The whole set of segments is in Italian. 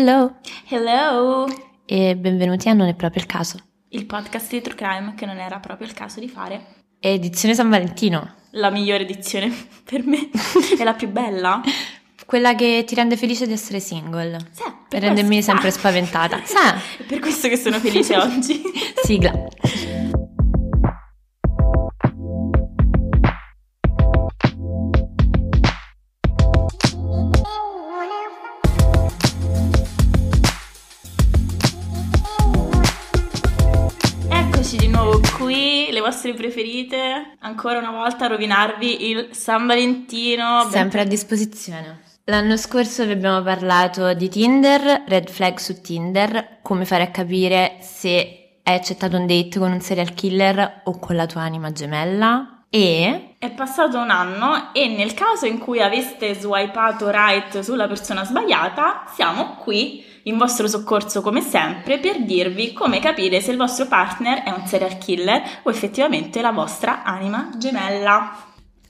Hello Hello! e benvenuti a Non è proprio il caso. Il podcast di True Crime che non era proprio il caso di fare. Edizione San Valentino, La migliore edizione per me è la più bella. quella che ti rende felice di essere single. Sì, Per rendermi sempre spaventata. Sì. È per questo che sono felice oggi. Sigla. Vostre preferite. Ancora una volta a rovinarvi il San Valentino. Sempre a disposizione. L'anno scorso vi abbiamo parlato di Tinder, red flag su Tinder, come fare a capire se hai accettato un date con un serial killer o con la tua anima gemella. E È passato un anno e nel caso in cui aveste swipato right sulla persona sbagliata, siamo qui in vostro soccorso come sempre per dirvi come capire se il vostro partner è un serial killer o effettivamente la vostra anima gemella.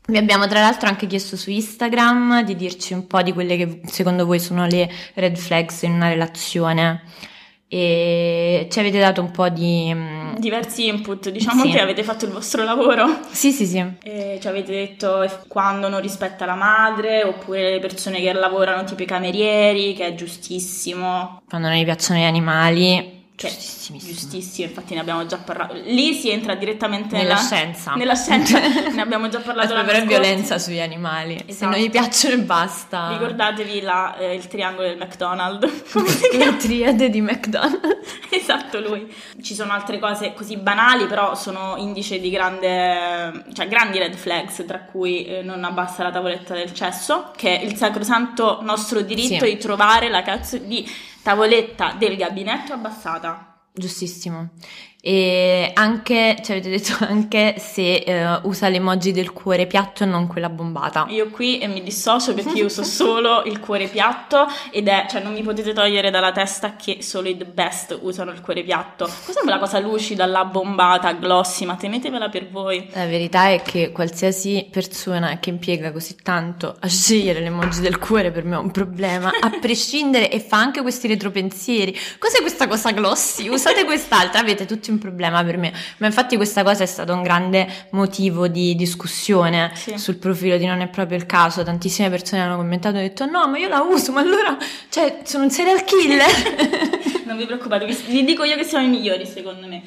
Vi abbiamo tra l'altro anche chiesto su Instagram di dirci un po' di quelle che secondo voi sono le red flags in una relazione e ci avete dato un po' di... mm, Diversi input, diciamo Sì. che avete fatto il vostro lavoro. Sì, sì, sì. E ci avete detto quando non rispetta la madre, oppure le persone che lavorano tipo i camerieri, che è giustissimo. Quando non gli piacciono gli animali, Che è giustissimissimo. giustissimo, infatti ne abbiamo già parlato. Lì si entra direttamente Nella nella, scienza. Nella scienza ne abbiamo già parlato. È scorso. violenza sugli animali. Se Esatto. non gli piacciono e basta. Ricordatevi la- eh, il triangolo del McDonald's. Come si La triade di McDonald's. esatto, lui. Ci sono altre cose così banali, però sono indice di grande, cioè grandi red flags, tra cui eh, non abbassa la tavoletta del cesso, che è il sacrosanto nostro diritto Sì. di trovare la cazzo di tavoletta del gabinetto abbassata. Giustissimo. E anche, ci avete detto anche se eh, usa l'emoji del cuore piatto e non quella bombata. Io qui mi dissocio perché io uso solo il cuore piatto ed è, cioè non mi potete togliere dalla testa che solo i the best usano il cuore piatto. Cos'è quella cosa lucida, la bombata, glossy, ma tenetevela per voi. La verità è che qualsiasi persona che impiega così tanto a scegliere l'emoji del cuore per me è un problema, a prescindere e fa anche questi retropensieri. Cos'è questa cosa glossy? Usate quest'altra, avete tutti un problema per me. Ma infatti questa cosa è stato un grande motivo di discussione Sì. sul profilo di Non è proprio il caso. Tantissime persone hanno commentato e detto no, ma io la uso, ma allora, cioè, sono un serial killer. Non vi preoccupate, vi, vi dico io che siamo i migliori secondo me.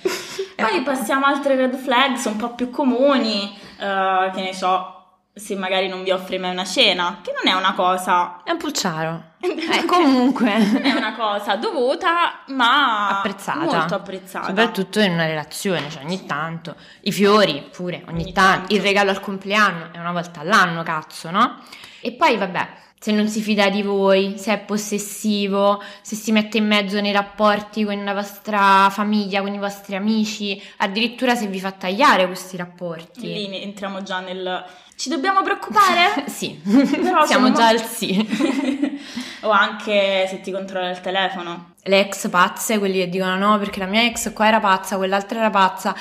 Poi passiamo a altre red flags un po' più comuni, eh, che ne so, se magari non vi offre mai una cena, che non è una cosa... è un pulciaro. Eh, comunque. Non è una cosa dovuta, ma apprezzata. molto apprezzata. Soprattutto in una relazione, cioè ogni tanto. I fiori pure, ogni, Ogni tanto. tanto. Il regalo al compleanno è una volta all'anno, cazzo, no? E poi vabbè, se non si fida di voi, se è possessivo, se si mette in mezzo nei rapporti con la vostra famiglia, con i vostri amici, addirittura se vi fa tagliare questi rapporti. Lì entriamo già nel... Ci dobbiamo preoccupare? Sì, Però siamo già mo- al sì. o anche se ti controlla il telefono. Le ex pazze, quelli che dicono no perché la mia ex qua era pazza, quell'altra era pazza.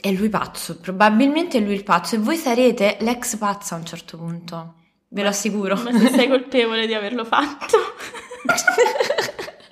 E lui pazzo, probabilmente è lui il pazzo e voi sarete l'ex pazza a un certo punto. Ve lo assicuro. Ma se sei colpevole di averlo fatto.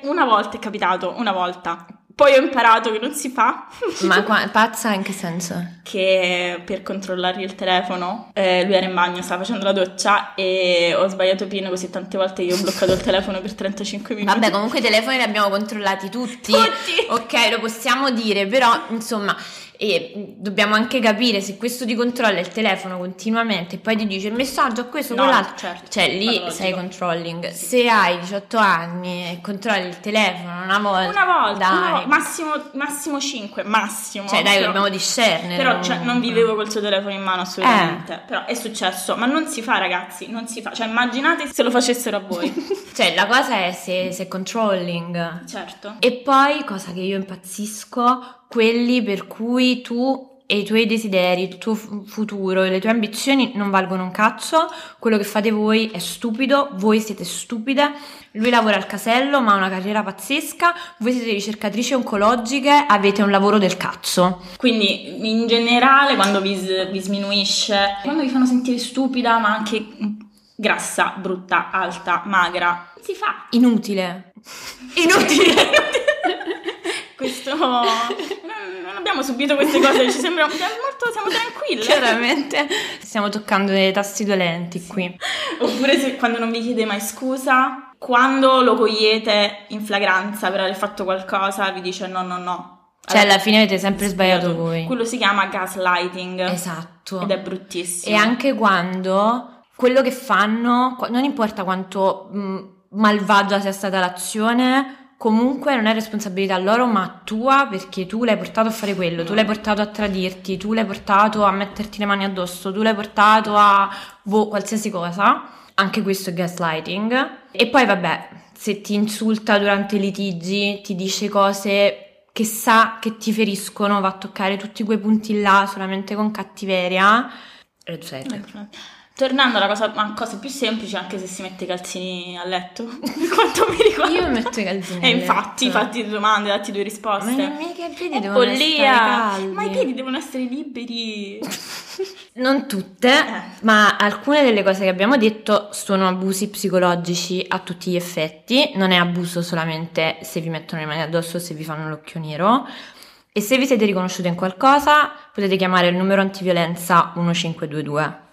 una volta è capitato, una volta. Poi ho imparato che non si fa. Ma qua- pazza in che senso? che per controllargli il telefono, eh, lui era in bagno, stava facendo la doccia e ho sbagliato pin così tante volte che ho bloccato il telefono per 35 minuti. Vabbè, comunque i telefoni li abbiamo controllati tutti. Tutti! Ok, lo possiamo dire, però insomma, eh, dobbiamo anche capire se questo ti controlla il telefono continuamente e poi ti dice il messaggio a questo, No, quell'altro. certo, Cioè, lì sei controlling. Se hai 18 anni e controlli il telefono una volta, Una volta, volta, massimo, massimo 5, massimo. Cioè, dai, Però- dobbiamo discernere. Però cioè, non vivevo col suo telefono in mano assolutamente. Eh. Però è successo, ma non si fa, ragazzi, non si fa. Cioè, immaginate se lo facessero a voi. Cioè, la cosa è se, se controlling. certo. E poi, cosa che io impazzisco, quelli per cui tu e i tuoi desideri, il tuo fu- futuro e le tue ambizioni non valgono un cazzo, quello che fate voi è stupido, voi siete stupide, lui lavora al casello ma ha una carriera pazzesca, voi siete ricercatrici oncologiche, avete un lavoro del cazzo. Quindi, in generale, quando vi, vi sminuisce, quando vi fanno sentire stupida, ma anche grassa, brutta, alta, magra, si fa. Inutile. Inutile! Questo... Non abbiamo subito queste cose, ci sembra molto... siamo tranquille. Chiaramente stiamo toccando dei tasti dolenti qui. Oppure se, quando non vi chiede mai scusa, quando lo cogliete in flagranza per aver fatto qualcosa, vi dice no, no, no. Cioè, alla fine avete sempre sbagliato voi. Quello si chiama gaslighting. Esatto. Ed è bruttissimo. E anche quando quello che fanno, non importa quanto mh, malvagia sia stata l'azione, comunque non è responsabilità loro ma tua perché tu l'hai portato a fare quello, tu l'hai portato a tradirti, tu l'hai portato a metterti le mani addosso, tu l'hai portato a boh, qualsiasi cosa. Anche questo è gaslighting. E poi vabbè, se ti insulta durante i litigi, ti dice cose che sa che ti feriscono, va a toccare tutti quei punti là solamente con cattiveria, red flag. Tornando alla cosa, a cose più semplici, anche se si mette i calzini a letto, quanto mi riguarda. Io metto i calzini E infatti, fatti due domande, datti due risposte. Ma i miei piedi È devono follia. caldi. Ma i piedi devono essere liberi. Non tutte, Eh. ma alcune delle cose che abbiamo detto sono abusi psicologici a tutti gli effetti. Non è abuso solamente se vi mettono le mani addosso o se vi fanno l'occhio nero. E se vi siete riconosciuti in qualcosa, potete chiamare il numero antiviolenza 1522.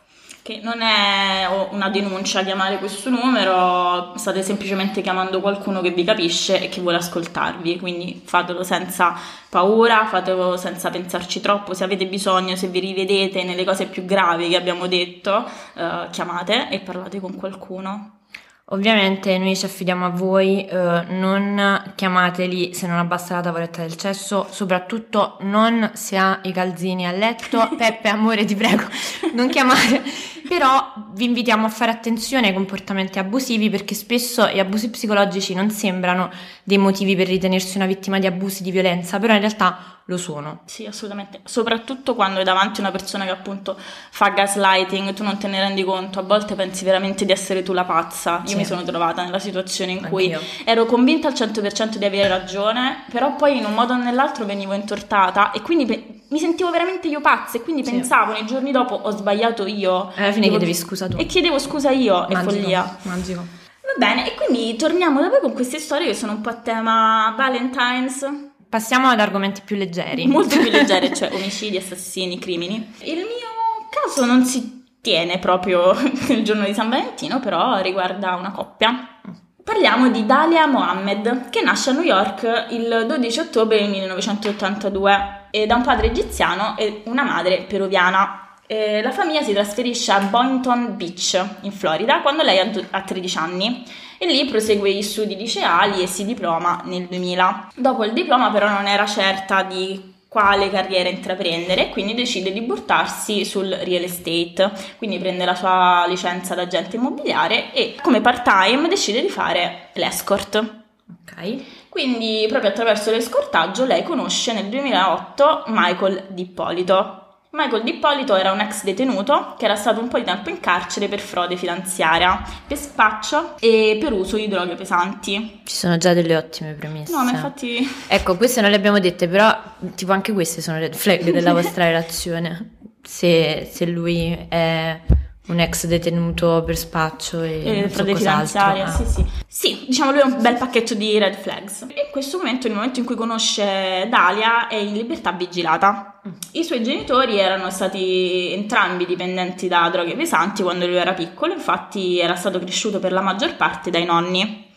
Che non è una denuncia chiamare questo numero, state semplicemente chiamando qualcuno che vi capisce e che vuole ascoltarvi, quindi fatelo senza paura, fatelo senza pensarci troppo, se avete bisogno, se vi rivedete nelle cose più gravi che abbiamo detto, eh, chiamate e parlate con qualcuno. Ovviamente noi ci affidiamo a voi, eh, non chiamateli se non abbassa la tavoletta del cesso, soprattutto non se ha i calzini a letto. Peppe, amore, ti prego, non chiamare. Però vi invitiamo a fare attenzione ai comportamenti abusivi perché spesso gli abusi psicologici non sembrano dei motivi per ritenersi una vittima di abusi di violenza, però in realtà lo sono. Sì, assolutamente, soprattutto quando hai davanti una persona che appunto fa gaslighting, tu non te ne rendi conto, a volte pensi veramente di essere tu la pazza. Io Sì. mi sono trovata nella situazione in cui Anch'io. ero convinta al 100% di avere ragione, però poi in un modo o nell'altro venivo intortata e quindi pe- mi sentivo veramente io pazza e quindi Sì. pensavo nei giorni dopo ho sbagliato io. Alla fine Devo- chiedevi scusa tu. E chiedevo scusa io, è Magico, follia. Magico. Va bene, e quindi torniamo da voi con queste storie che sono un po' a tema Valentine's, Passiamo ad argomenti più leggeri. molto più leggere, cioè omicidi, assassini, crimini. Il mio caso non si tiene proprio il giorno di San Valentino, però riguarda una coppia. Parliamo di Dalia Mohammed, che nasce a New York il 12 ottobre del 1982 e da un padre egiziano e una madre peruviana. Eh, la famiglia si trasferisce a Boynton Beach, in Florida, quando lei ha ha 13 anni e lì prosegue gli studi liceali e si diploma nel 2000. Dopo il diploma però non era certa di quale carriera intraprendere, quindi decide di buttarsi sul real estate, quindi prende la sua licenza da agente immobiliare e come part-time decide di fare l'escort. Ok. Quindi proprio attraverso l'escortaggio lei conosce nel 2008 Michael D'Ippolito. Michael D'Ippolito era un ex detenuto che era stato un po' di tempo in carcere per frode finanziaria, per spaccio e per uso di droghe pesanti. Ci sono già delle ottime premesse. No, ma infatti Ecco, queste non le abbiamo dette, però tipo anche queste sono red flag della vostra relazione. Se, se lui è un ex detenuto per spaccio e, so frode cos'altro. finanziaria, Ah. sì, sì. Sì, diciamo lui è un bel pacchetto di red flags. E in questo momento, nel momento in cui conosce Dalia, è in libertà vigilata. Mm. I suoi genitori erano stati entrambi dipendenti da droghe pesanti quando lui era piccolo, infatti era stato cresciuto per la maggior parte dai nonni.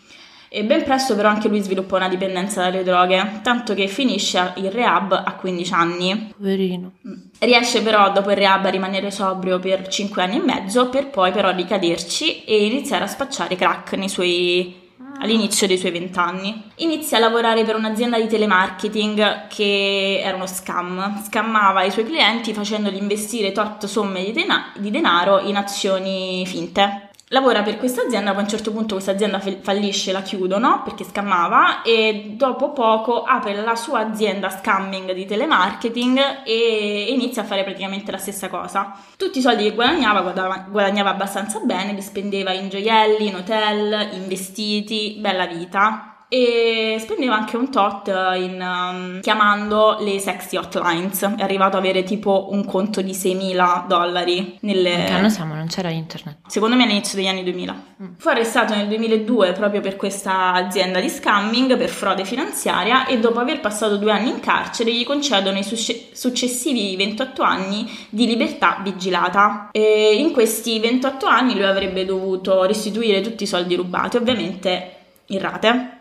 E ben presto però anche lui sviluppa una dipendenza dalle droghe, tanto che finisce il rehab a 15 anni. Poverino. Riesce però dopo il rehab a rimanere sobrio per 5 anni e mezzo per poi però ricaderci e iniziare a spacciare crack nei suoi all'inizio dei suoi 20 anni. Inizia a lavorare per un'azienda di telemarketing che era uno scam, scammava i suoi clienti facendoli investire tot somme di, dena- di denaro in azioni finte. Lavora per questa azienda, poi a un certo punto questa azienda fa- fallisce, la chiudono perché scammava e dopo poco apre la sua azienda scamming di telemarketing e inizia a fare praticamente la stessa cosa. Tutti i soldi che guadagnava, guadagnava abbastanza bene, li spendeva in gioielli, in hotel, in vestiti, bella vita. E spendeva anche un tot in, um, chiamando le sexy hotlines. È arrivato ad avere tipo un conto di 6.000 dollari. Nelle... In che anno siamo? Non c'era internet. Secondo me all'inizio degli anni 2000. Mm. Fu arrestato nel 2002 proprio per questa azienda di scamming, per frode finanziaria e dopo aver passato due anni in carcere gli concedono i successivi 28 anni di libertà vigilata. E in questi 28 anni lui avrebbe dovuto restituire tutti i soldi rubati, ovviamente in rate.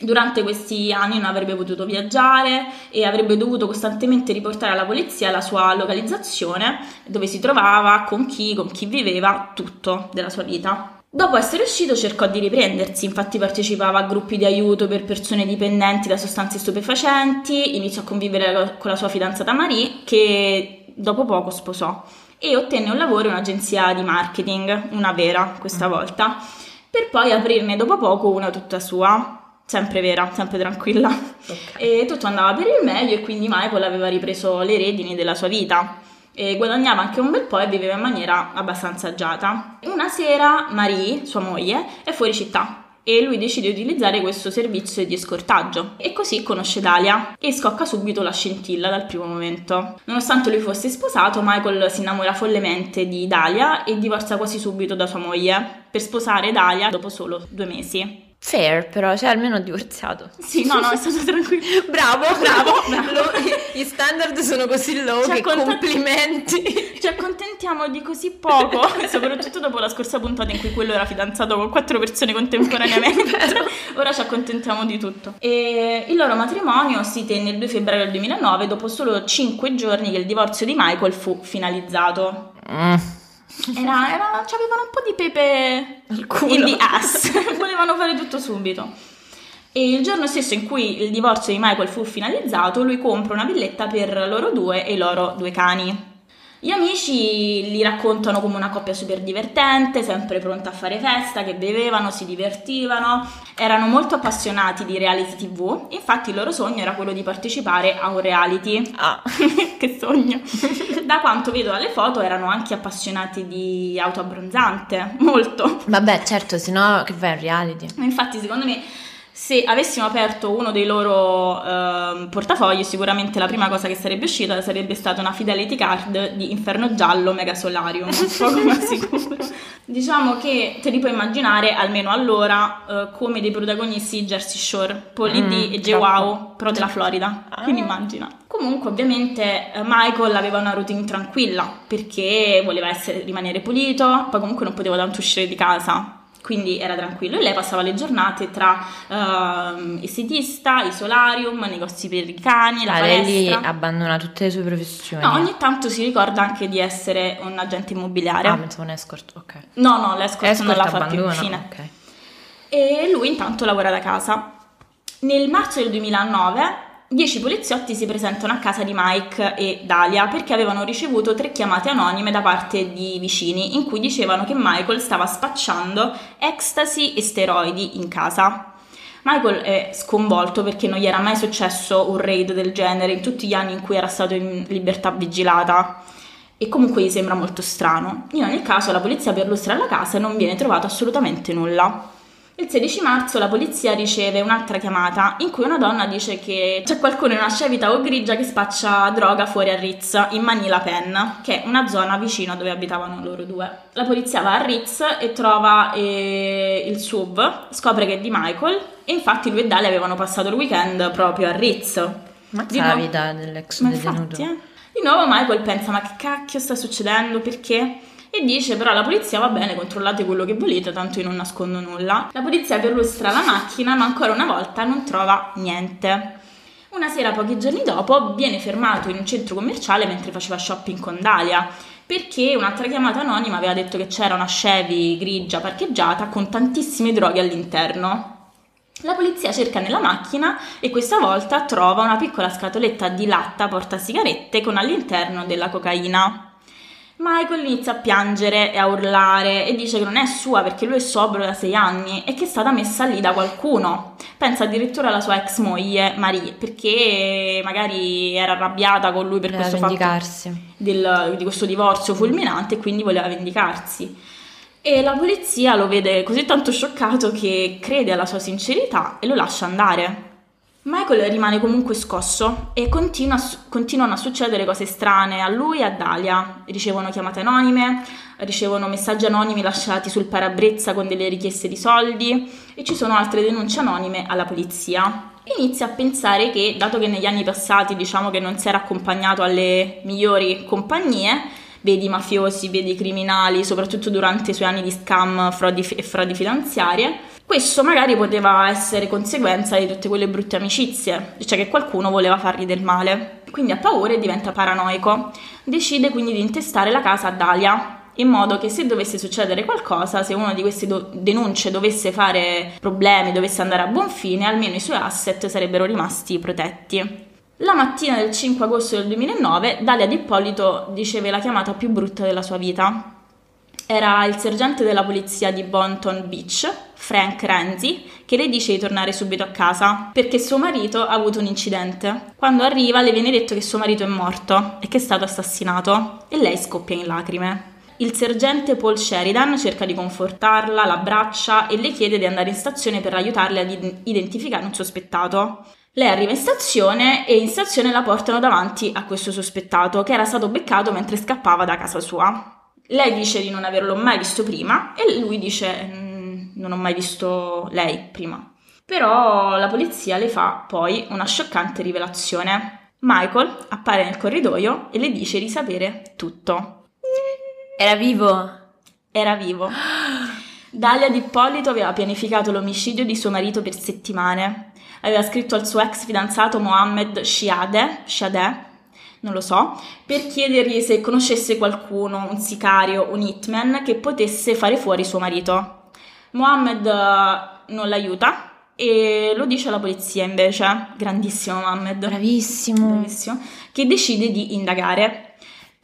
Durante questi anni non avrebbe potuto viaggiare e avrebbe dovuto costantemente riportare alla polizia la sua localizzazione, dove si trovava, con chi, con chi viveva, tutto della sua vita. Dopo essere uscito cercò di riprendersi, infatti partecipava a gruppi di aiuto per persone dipendenti da sostanze stupefacenti, iniziò a convivere con la sua fidanzata Marie che dopo poco sposò e ottenne un lavoro in un'agenzia di marketing, una vera questa mm. volta, per poi aprirne dopo poco una tutta sua sempre vera, sempre tranquilla. Okay. E tutto andava per il meglio e quindi Michael aveva ripreso le redini della sua vita. E guadagnava anche un bel po' e viveva in maniera abbastanza agiata. Una sera Marie, sua moglie, è fuori città e lui decide di utilizzare questo servizio di scortaggio e così conosce Dalia e scocca subito la scintilla dal primo momento. Nonostante lui fosse sposato, Michael si innamora follemente di Dalia e divorzia quasi subito da sua moglie per sposare Dalia dopo solo due mesi. Fair, però, cioè almeno divorziato. Sì, no, no, è stato tranquillo. bravo, bravo. bravo. Lo, gli standard sono così low ci che accontent- complimenti. Ci accontentiamo di così poco, soprattutto dopo la scorsa puntata in cui quello era fidanzato con quattro persone contemporaneamente. Ora ci accontentiamo di tutto. E il loro matrimonio si tenne il 2 febbraio del 2009, dopo solo cinque giorni che il divorzio di Michael fu finalizzato. Mm. Era, era, avevano un po' di pepe in the ass, volevano fare tutto subito. E il giorno stesso in cui il divorzio di Michael fu finalizzato, lui compra una villetta per loro due e i loro due cani. Gli amici li raccontano come una coppia super divertente, sempre pronta a fare festa, che bevevano, si divertivano, erano molto appassionati di reality tv, infatti il loro sogno era quello di partecipare a un reality. Ah, che sogno! Da quanto vedo dalle foto erano anche appassionati di auto abbronzante, molto. Vabbè, certo, se no che fai a reality? Infatti secondo me se avessimo aperto uno dei loro eh, portafogli, sicuramente la prima cosa che sarebbe uscita sarebbe stata una fidelity card di Inferno Giallo Mega Solarium, poco ma sicuro. diciamo che te li puoi immaginare, almeno allora, eh, come dei protagonisti di Jersey Shore, Polly mm, D e J. Wow, però della Florida. Ah. Quindi immagina. Comunque, ovviamente, eh, Michael aveva una routine tranquilla perché voleva essere, rimanere pulito, poi comunque non poteva tanto uscire di casa quindi era tranquillo e lei passava le giornate tra uh, estetista, i solarium, negozi per i cani, la ah, palestra. Lei abbandona tutte le sue professioni. No, ogni tanto si ricorda anche di essere un agente immobiliare. Ah, pensavo un escort, ok. No, no, l'escort, escort non la fa più infine. Ok. E lui intanto lavora da casa. Nel marzo del 2009 Dieci poliziotti si presentano a casa di Mike e Dalia perché avevano ricevuto tre chiamate anonime da parte di vicini in cui dicevano che Michael stava spacciando ecstasy e steroidi in casa. Michael è sconvolto perché non gli era mai successo un raid del genere in tutti gli anni in cui era stato in libertà vigilata e comunque gli sembra molto strano. In ogni caso la polizia perlustra la casa e non viene trovato assolutamente nulla. Il 16 marzo la polizia riceve un'altra chiamata in cui una donna dice che c'è qualcuno in una Chevy o grigia che spaccia droga fuori a Ritz, in Manila Pen, che è una zona vicino dove abitavano loro due. La polizia va a Ritz e trova eh, il SUV, scopre che è di Michael e infatti lui e Dalia avevano passato il weekend proprio a Ritz. Ma che la vita dell'ex ma detenuto. Infatti, eh? Di nuovo Michael pensa ma che cacchio sta succedendo, perché? E dice però la polizia va bene, controllate quello che volete, tanto io non nascondo nulla. La polizia perlustra la macchina ma ancora una volta non trova niente. Una sera, pochi giorni dopo, viene fermato in un centro commerciale mentre faceva shopping con Dalia perché un'altra chiamata anonima aveva detto che c'era una Chevy grigia parcheggiata con tantissime droghe all'interno. La polizia cerca nella macchina e questa volta trova una piccola scatoletta di latta porta sigarette con all'interno della cocaina. Michael inizia a piangere e a urlare e dice che non è sua perché lui è sobrio da sei anni e che è stata messa lì da qualcuno. Pensa addirittura alla sua ex moglie Marie perché magari era arrabbiata con lui per voleva questo fatto del, di questo divorzio fulminante e quindi voleva vendicarsi. E la polizia lo vede così tanto scioccato che crede alla sua sincerità e lo lascia andare. Michael rimane comunque scosso e continua, continuano a succedere cose strane a lui e a Dalia. Ricevono chiamate anonime, ricevono messaggi anonimi lasciati sul parabrezza con delle richieste di soldi e ci sono altre denunce anonime alla polizia. Inizia a pensare che, dato che negli anni passati diciamo che non si era accompagnato alle migliori compagnie, vedi mafiosi, vedi criminali, soprattutto durante i suoi anni di scam frodi e frodi finanziarie, questo magari poteva essere conseguenza di tutte quelle brutte amicizie, cioè che qualcuno voleva fargli del male. Quindi ha paura e diventa paranoico. Decide quindi di intestare la casa a Dalia, in modo che se dovesse succedere qualcosa, se una di queste do- denunce dovesse fare problemi, dovesse andare a buon fine, almeno i suoi asset sarebbero rimasti protetti. La mattina del 5 agosto del 2009, Dalia D'Ippolito riceve la chiamata più brutta della sua vita. Era il sergente della polizia di Bonton Beach, Frank Renzi, che le dice di tornare subito a casa perché suo marito ha avuto un incidente. Quando arriva le viene detto che suo marito è morto e che è stato assassinato e lei scoppia in lacrime. Il sergente Paul Sheridan cerca di confortarla, l'abbraccia e le chiede di andare in stazione per aiutarle ad identificare un sospettato. Lei arriva in stazione e in stazione la portano davanti a questo sospettato che era stato beccato mentre scappava da casa sua. Lei dice di non averlo mai visto prima e lui dice mm, non ho mai visto lei prima. Però la polizia le fa poi una scioccante rivelazione. Michael appare nel corridoio e le dice di sapere tutto. Era vivo? Era vivo. Dalia D'Ippolito aveva pianificato l'omicidio di suo marito per settimane. Aveva scritto al suo ex fidanzato Mohammed Shiade, Shiade non lo so, per chiedergli se conoscesse qualcuno, un sicario, un hitman, che potesse fare fuori suo marito. Mohammed eh, non l'aiuta e lo dice alla polizia invece, grandissimo Mohammed. Bravissimo. Bravissimo. Che decide di indagare.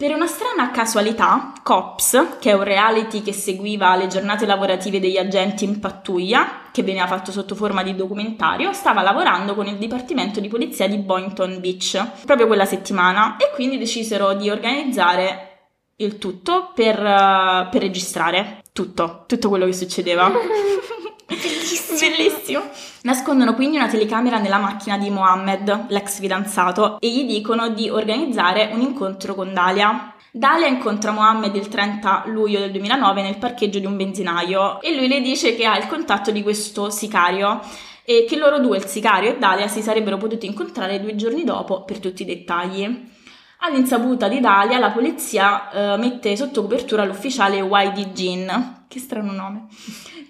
Per una strana casualità, Cops, che è un reality che seguiva le giornate lavorative degli agenti in pattuglia, che veniva fatto sotto forma di documentario, stava lavorando con il Dipartimento di Polizia di Boynton Beach proprio quella settimana e quindi decisero di organizzare il tutto per, uh, per registrare tutto, tutto quello che succedeva. Bellissimo. Bellissimo. Nascondono quindi una telecamera nella macchina di Mohammed, l'ex fidanzato, e gli dicono di organizzare un incontro con Dalia. Dalia incontra Mohammed il 30 luglio del 2009 nel parcheggio di un benzinaio e lui le dice che ha il contatto di questo sicario e che loro due, il sicario e Dalia, si sarebbero potuti incontrare due giorni dopo per tutti i dettagli. All'insaputa di Dalia, la polizia eh, mette sotto copertura l'ufficiale YD Jean, che strano nome,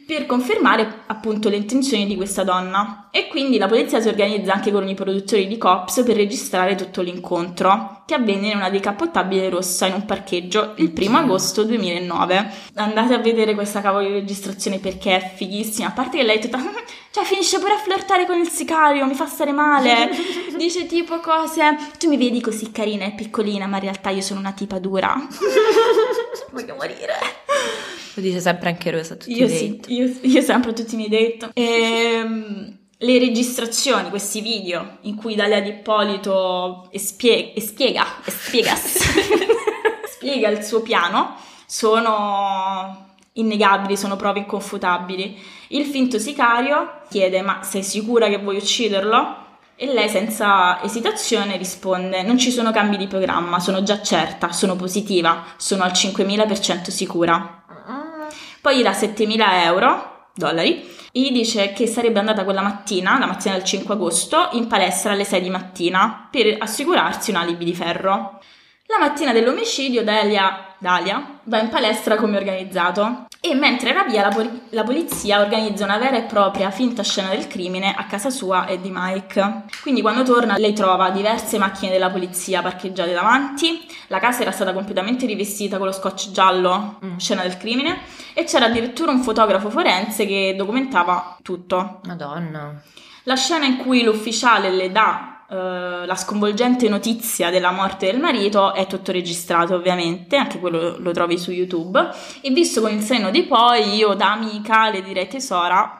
per confermare appunto le intenzioni di questa donna. E quindi la polizia si organizza anche con i produttori di Cops per registrare tutto l'incontro, che avvenne in una decappottabile rossa in un parcheggio il primo agosto 2009. Andate a vedere questa cavolo di registrazione perché è fighissima, a parte che lei è tutta... cioè finisce pure a flirtare con il sicario, mi fa stare male, dice tipo cose... Tu mi vedi così carina e piccolina, ma in realtà io sono una tipa dura. Voglio morire. Lo dice sempre anche Rosa a tutti Io i sì, io, io sempre tutti i miei date. Ehm, le registrazioni, questi video in cui Dalia D'Ippolito espie- e spiega, e spiegas, spiega il suo piano, sono innegabili, sono prove inconfutabili. Il finto sicario chiede: Ma sei sicura che vuoi ucciderlo? E lei senza esitazione risponde: Non ci sono cambi di programma, sono già certa, sono positiva, sono al 5000% sicura. Poi gli dà 7.000 euro, dollari, e gli dice che sarebbe andata quella mattina, la mattina del 5 agosto, in palestra alle 6 di mattina per assicurarsi un alibi di ferro. La mattina dell'omicidio Dalia, Dalia va in palestra come organizzato e mentre era via la, pol- la polizia organizza una vera e propria finta scena del crimine a casa sua e di Mike. Quindi quando torna lei trova diverse macchine della polizia parcheggiate davanti, la casa era stata completamente rivestita con lo scotch giallo, Mm. scena del crimine, e c'era addirittura un fotografo forense che documentava tutto. Madonna. La scena in cui l'ufficiale le dà eh, la sconvolgente notizia della morte del marito è tutto registrato ovviamente, anche quello lo trovi su YouTube e visto con il senno di poi io da amica le direi tesora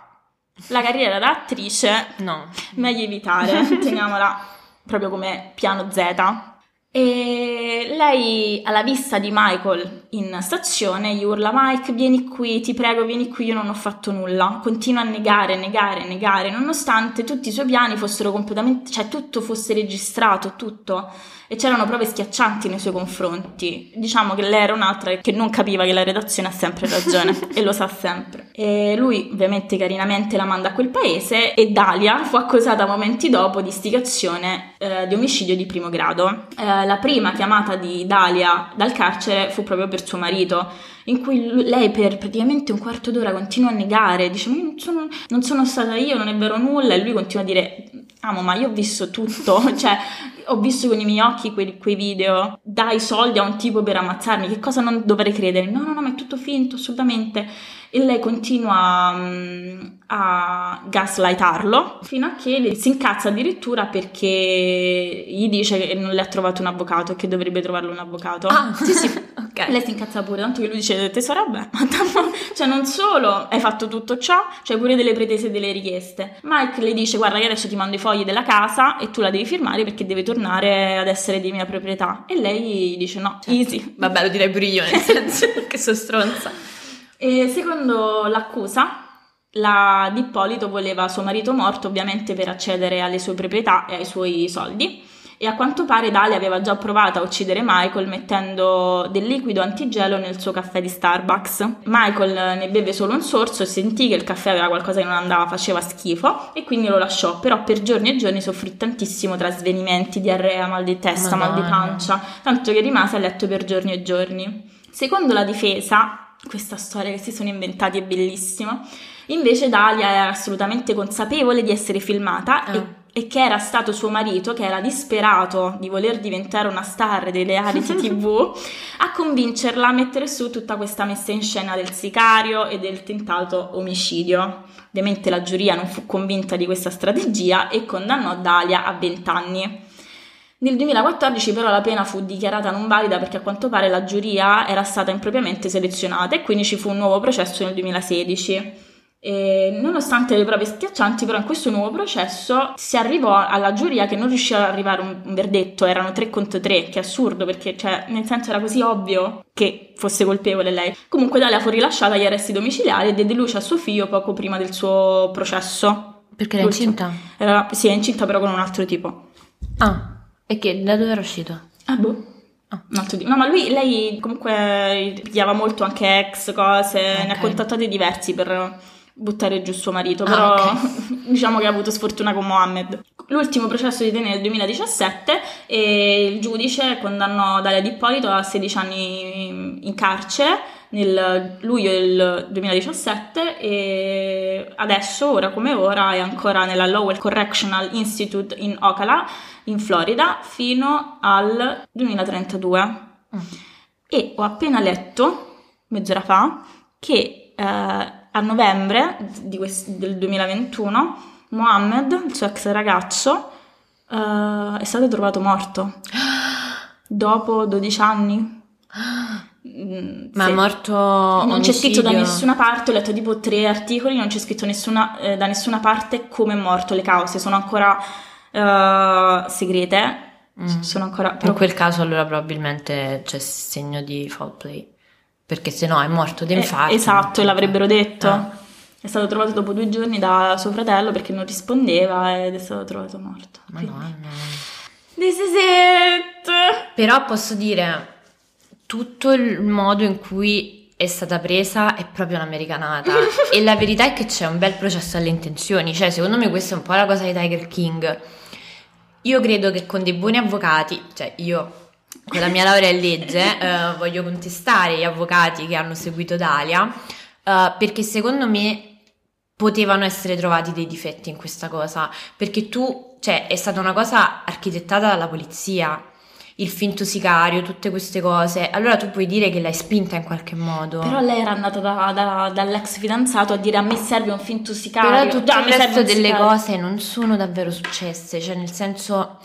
la carriera da attrice No. meglio evitare, teniamola proprio come piano Z. E lei, alla vista di Michael in stazione, gli urla: Mike, vieni qui, ti prego, vieni qui, io non ho fatto nulla. Continua a negare, negare, negare, nonostante tutti i suoi piani fossero completamente, cioè tutto fosse registrato, tutto e c'erano prove schiaccianti nei suoi confronti. Diciamo che lei era un'altra che non capiva che la redazione ha sempre ragione e lo sa sempre. E lui ovviamente carinamente la manda a quel paese e Dalia fu accusata momenti dopo di istigazione eh, di omicidio di primo grado. Eh, la prima chiamata di Dalia dal carcere fu proprio per suo marito in cui lei per praticamente un quarto d'ora continua a negare, dice ma non sono, non sono stata io, non è vero nulla, e lui continua a dire amo ma io ho visto tutto, cioè ho visto con i miei occhi quei, quei, video, dai soldi a un tipo per ammazzarmi, che cosa non dovrei credere? No, no, no, ma è tutto finto, assolutamente e lei continua um, a gaslightarlo fino a che si incazza addirittura perché gli dice che non le ha trovato un avvocato e che dovrebbe trovarlo un avvocato. Ah, sì, sì, ok. Lei si incazza pure, tanto che lui dice tesoro, vabbè, cioè non solo hai fatto tutto ciò, cioè pure delle pretese e delle richieste. Mike le dice guarda che adesso ti mando i fogli della casa e tu la devi firmare perché deve tornare ad essere di mia proprietà. E lei dice no, certo. easy. Vabbè, lo direi pure io, nel senso che sono stronza. E secondo l'accusa, la D'Ippolito voleva suo marito morto ovviamente per accedere alle sue proprietà e ai suoi soldi e a quanto pare Dalia aveva già provato a uccidere Michael mettendo del liquido antigelo nel suo caffè di Starbucks. Michael ne beve solo un sorso e sentì che il caffè aveva qualcosa che non andava, faceva schifo e quindi lo lasciò, però per giorni e giorni soffrì tantissimo tra svenimenti, diarrea, mal di testa, Madonna. mal di pancia, tanto che rimase a letto per giorni e giorni. Secondo la difesa, questa storia che si sono inventati è bellissima. Invece Dalia era assolutamente consapevole di essere filmata ah. e, e, che era stato suo marito, che era disperato di voler diventare una star delle reality tv, a convincerla a mettere su tutta questa messa in scena del sicario e del tentato omicidio. Ovviamente la giuria non fu convinta di questa strategia e condannò Dalia a 20 anni. Nel 2014 però la pena fu dichiarata non valida perché a quanto pare la giuria era stata impropriamente selezionata e quindi ci fu un nuovo processo nel 2016. E nonostante le prove schiaccianti, però in questo nuovo processo si arrivò alla giuria che non riusciva ad arrivare a un, verdetto, erano tre contro tre, che è assurdo perché cioè, nel senso era così ovvio che fosse colpevole lei. Comunque Dalia fu rilasciata agli arresti domiciliari e diede luce a suo figlio poco prima del suo processo. Perché era incinta? Era, sì, è incinta però con un altro tipo. Ah. E che da dove era uscito? Ah, boh. Oh. No, ma lui, lei comunque pigliava molto anche ex, cose, okay. ne ha contattati diversi per buttare giù suo marito, ah, però ah, okay. diciamo che ha avuto sfortuna con Mohammed. L'ultimo processo di te nel 2017 e il giudice condannò Dalia D'Ippolito a 16 anni in carcere nel luglio del 2017 e adesso, ora come ora, è ancora nella Lowell Correctional Institute in Ocala, in Florida, fino al 2032. Mm. E ho appena letto, mezz'ora fa, che eh, a novembre quest- del 2021 Mohammed, il suo ex ragazzo, eh, è stato trovato morto dopo 12 anni. Ma sì. è morto. Non c'è scritto da nessuna parte, ho letto tipo tre articoli, non c'è scritto nessuna, eh, da nessuna parte come è morto, le cause sono ancora uh, segrete. Mm. Sono ancora, però... In quel caso allora probabilmente c'è segno di foul play, perché se no è morto di eh, esatto, l'avrebbero detto. Ah. È stato trovato dopo due giorni da suo fratello perché non rispondeva ed è stato trovato morto. Madonna. This is it! Però posso dire tutto il modo in cui è stata presa è proprio un'americanata e la verità è che c'è un bel processo alle intenzioni, cioè secondo me questa è un po' la cosa di Tiger King. Io credo che con dei buoni avvocati, cioè io con la mia laurea in legge eh, voglio contestare gli avvocati che hanno seguito Dalia eh, perché secondo me potevano essere trovati dei difetti in questa cosa, perché tu, cioè è stata una cosa architettata dalla polizia il finto sicario, tutte queste cose, allora tu puoi dire che l'hai spinta in qualche modo. Però lei era andata da, da, dall'ex fidanzato a dire a me serve un finto sicario. Però tutto il resto delle sicario. cose non sono davvero successe, cioè nel senso...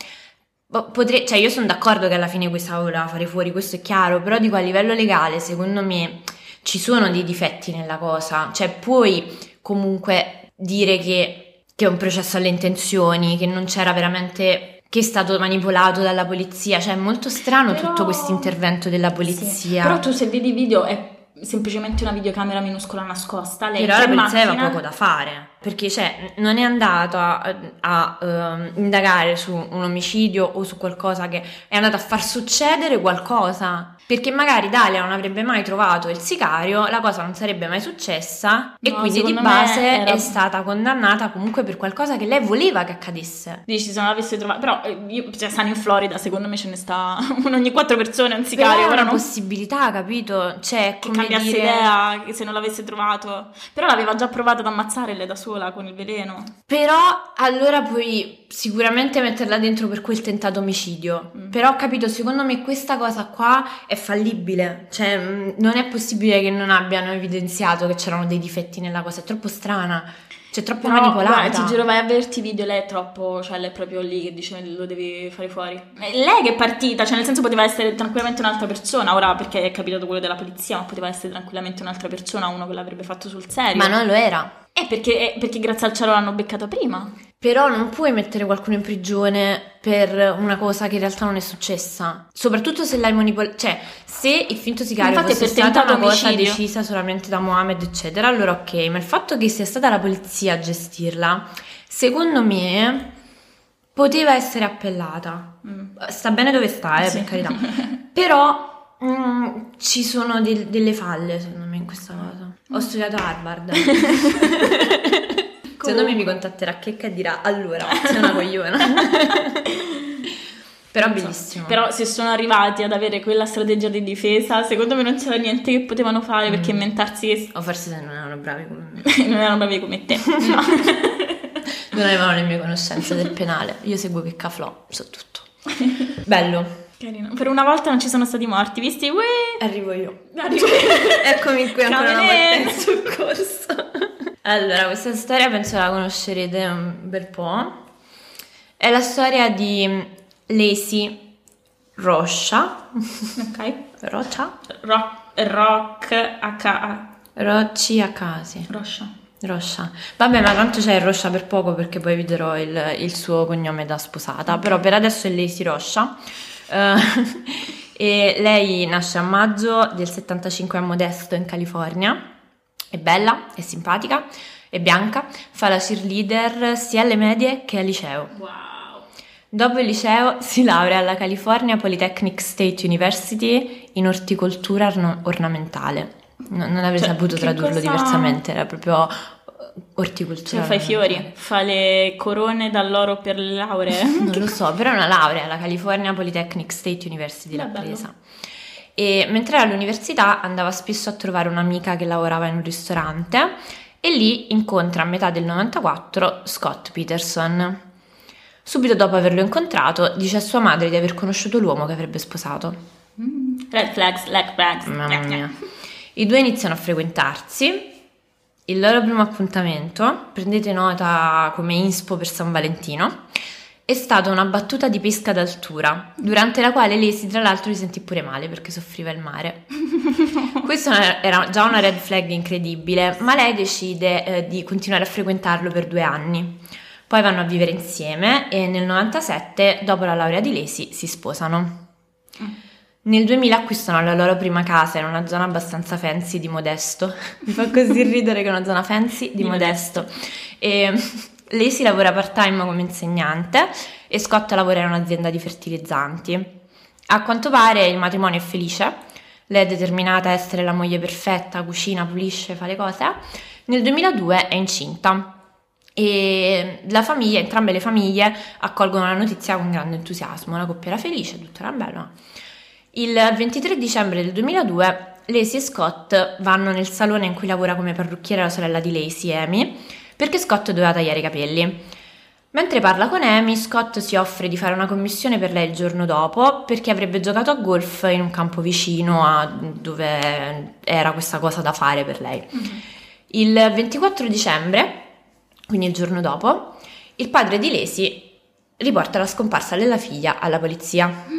Boh, potrei, cioè io sono d'accordo che alla fine questa voleva fare fuori, questo è chiaro, però dico a livello legale secondo me ci sono dei difetti nella cosa, cioè puoi comunque dire che, che è un processo alle intenzioni, che non c'era veramente che è stato manipolato dalla polizia, cioè è molto strano Però- tutto questo intervento della polizia. Sì. Però tu se vedi i video è semplicemente una videocamera minuscola nascosta. Lei Però aveva poco da fare, perché cioè, non è andata a, a, ehm, indagare su un omicidio o su qualcosa che è andata a far succedere qualcosa. Perché magari Dalia non avrebbe mai trovato il sicario, la cosa non sarebbe mai successa e No, quindi di base era- è stata condannata comunque per qualcosa che lei voleva che accadesse. Dici, se non l'avesse trovato. Però eh, io, cioè, stanno in Florida, secondo me ce ne sta uno ogni quattro persone, un Però sicario. è Ora una non possibilità, capito? Cioè, che cambiasse dire... idea che se non l'avesse trovato. Però l'aveva già provato ad ammazzare lei da sola con il veleno. Però allora puoi sicuramente metterla dentro per quel tentato omicidio. Mm. Però ho capito, secondo me questa cosa qua è fallibile. Cioè, mh, non è possibile che non abbiano evidenziato che c'erano dei difetti nella cosa. È troppo strana. Cioè, troppo Però, manipolata. guarda, ti giuro, vai a vederti i video, lei è troppo, cioè lei è proprio lì che dice lo devi fare fuori. È lei che è partita, cioè nel senso poteva essere tranquillamente un'altra persona, ora perché è capitato quello della polizia, ma poteva essere tranquillamente un'altra persona, uno che l'avrebbe fatto sul serio. Ma non lo era. Eh, perché, eh, perché grazie al cielo l'hanno beccato prima. Però non puoi mettere qualcuno in prigione per una cosa che in realtà non è successa. Soprattutto se l'hai manipolata. Cioè, se il finto sicario Infatti è fosse stata una cosa omicidio. decisa solamente da Mohammed, eccetera, allora ok. Ma il fatto che sia stata la polizia a gestirla, secondo me, poteva essere appellata. Mm. Sta bene dove sta, eh, Sì. per carità. Però mm, ci sono del- delle falle, secondo me, in questa cosa. Ho studiato a Harvard. Secondo me mi contatterà Checca e dirà allora, sei una cogliona. Però bellissimo. Però se sono arrivati ad avere quella strategia di difesa, secondo me non c'era niente che potevano fare perché Mm. inventarsi che O forse se non erano bravi come me. non erano bravi come te. No. Non avevano le mie conoscenze del penale. Io seguo Checca Flo, so tutto. Bello. Carino. Per una volta non ci sono stati morti, visti? Uè! Arrivo io. Arrivo. Eccomi qui ancora una volta in soccorso. Allora, questa storia penso la conoscerete un bel po'. È la storia di Lacey Roscia. Ok. Roccia? Rock, rock H Rocci a casi. Roscia. Roscia. Vabbè, ma tanto c'è Roscia per poco perché poi vi darò il, il suo cognome da sposata. Però per adesso è Lacey Roscia. Eh, e lei nasce a maggio del 75 a Modesto in California. È bella, è simpatica, è bianca, fa la cheerleader sia alle medie che al liceo. Wow. Dopo il liceo si laurea alla California Polytechnic State University in orticoltura ornamentale. No- non avrei Cioè, saputo tradurlo cosa- diversamente, era proprio orticoltura. Cioè, fa i fiori, fa le corone d'alloro per le lauree. Non lo so, però è una laurea alla California Polytechnic State University l'ha presa. E mentre era all'università andava spesso a trovare un'amica che lavorava in un ristorante e lì incontra a metà del 94 Scott Peterson. Subito dopo averlo incontrato dice a sua madre di aver conosciuto l'uomo che avrebbe sposato. Mm. Red flags, leg flags. Mamma mia. I due iniziano a frequentarsi. Il loro primo appuntamento, prendete nota come inspo per San Valentino, è stata una battuta di pesca d'altura, durante la quale si tra l'altro si sentì pure male perché soffriva il mare. Questa era già una red flag incredibile, ma lei decide eh, di continuare a frequentarlo per due anni. Poi vanno a vivere insieme e nel 97, dopo la laurea di Lesi, si sposano. Nel 2000 acquistano la loro prima casa in una zona abbastanza fancy di Modesto. Mi fa così ridere che è una zona fancy di Di Modesto. E lei si lavora part-time come insegnante e Scott lavora in un'azienda di fertilizzanti. A quanto pare il matrimonio è felice, lei è determinata a essere la moglie perfetta, cucina, pulisce, fa le cose. Nel 2002 è incinta e la famiglia, entrambe le famiglie accolgono la notizia con grande entusiasmo. La coppia era felice, tutto era bello. Il 23 dicembre del 2002 Lacey e Scott vanno nel salone in cui lavora come parrucchiera la sorella di Lacey, Amy, perché Scott doveva tagliare i capelli. Mentre parla con Amy, Scott si offre di fare una commissione per lei il giorno dopo perché avrebbe giocato a golf in un campo vicino a dove era questa cosa da fare per lei. Il 24 dicembre, quindi il giorno dopo, il padre di Lacey riporta la scomparsa della figlia alla polizia.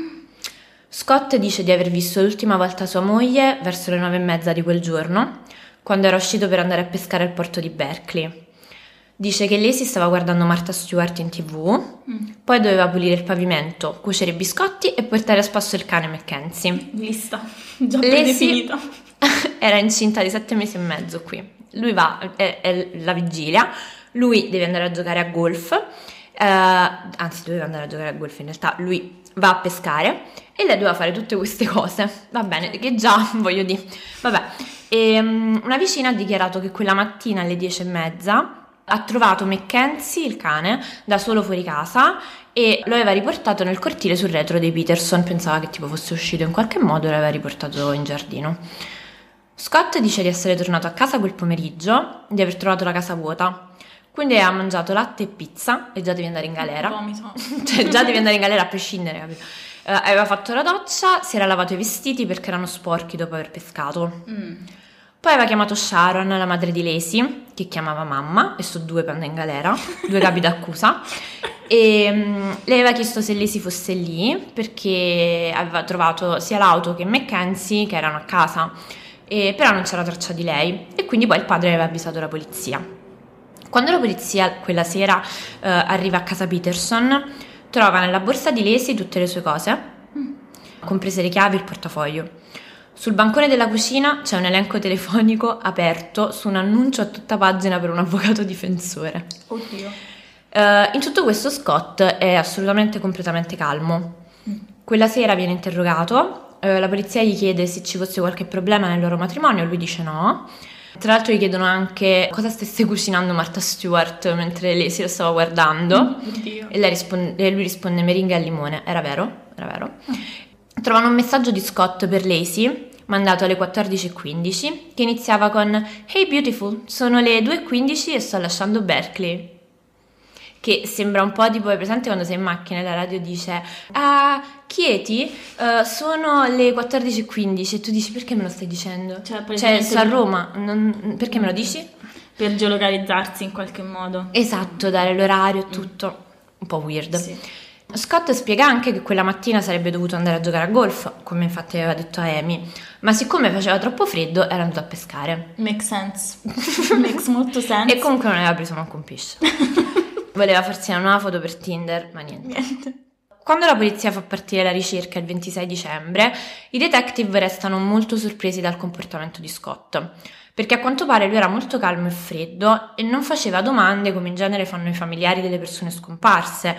Scott dice di aver visto l'ultima volta sua moglie verso le nove e mezza di quel giorno, quando era uscito per andare a pescare al porto di Berkeley. Dice che lei si stava guardando Martha Stewart in tv, Mm. poi doveva pulire il pavimento, cuocere i biscotti e portare a spasso il cane Mackenzie. Lista, già predefinita. Era incinta di sette mesi e mezzo qui. Lui va, è, è la vigilia, lui deve andare a giocare a golf, eh, anzi doveva andare a giocare a golf in realtà, lui va a pescare e lei doveva fare tutte queste cose. Va bene, che già voglio dire. Vabbè, e, mm, una vicina ha dichiarato che quella mattina alle dieci e mezza ha trovato Mackenzie, il cane, da solo fuori casa e lo aveva riportato nel cortile sul retro dei Peterson. Pensava che tipo fosse uscito in qualche modo e l'aveva riportato in giardino. Scott dice di essere tornato a casa quel pomeriggio, di aver trovato la casa vuota. Quindi ha mangiato latte e pizza e già devi andare in galera. Vomito. cioè, già devi andare in galera a prescindere, capito? Eh, aveva fatto la doccia, si era lavato i vestiti perché erano sporchi dopo aver pescato. Mm. Poi aveva chiamato Sharon, la madre di Lacey, che chiamava mamma, e so due pende in galera, due capi d'accusa. E mm, le aveva chiesto se Lacey fosse lì perché aveva trovato sia l'auto che Mackenzie che erano a casa, e, però non c'era traccia di lei. E quindi poi il padre aveva avvisato la polizia. Quando la polizia quella sera eh, arriva a casa Peterson, trova nella borsa di Lacey tutte le sue cose, comprese le chiavi e il portafoglio. Sul bancone della cucina c'è un elenco telefonico aperto su un annuncio a tutta pagina per un avvocato difensore. Oddio. Eh, in tutto questo Scott è assolutamente completamente calmo. Quella sera viene interrogato, eh, la polizia gli chiede se ci fosse qualche problema nel loro matrimonio, lui dice no. Tra l'altro gli chiedono anche cosa stesse cucinando Martha Stewart mentre lei si lo stava guardando. Oddio. E, risponde- lui risponde meringa al limone. Era vero? Era vero. Trovano un messaggio di Scott per Lacey, mandato alle 14.15, che iniziava con Hey beautiful, sono le 2.15 e sto lasciando Berkeley. Che sembra un po' tipo, è presente quando sei in macchina e la radio dice Ah, Chieti, eh, sono le 14.15 e tu dici perché me lo stai dicendo? Cioè, Cioè, sto a Roma, non- perché me lo dici? Per geolocalizzarsi in qualche modo. Esatto, dare l'orario e tutto. Un po' weird. Sì. Scott spiega anche che quella mattina sarebbe dovuto andare a giocare a golf, come infatti aveva detto a Amy, ma siccome faceva troppo freddo era andato a pescare. Makes sense. Makes molto sense. E comunque non aveva preso manco un pesce. Voleva farsi una foto per Tinder, ma niente. Niente. Quando la polizia fa partire la ricerca il 26 dicembre, i detective restano molto sorpresi dal comportamento di Scott, perché a quanto pare lui era molto calmo e freddo e non faceva domande come in genere fanno i familiari delle persone scomparse.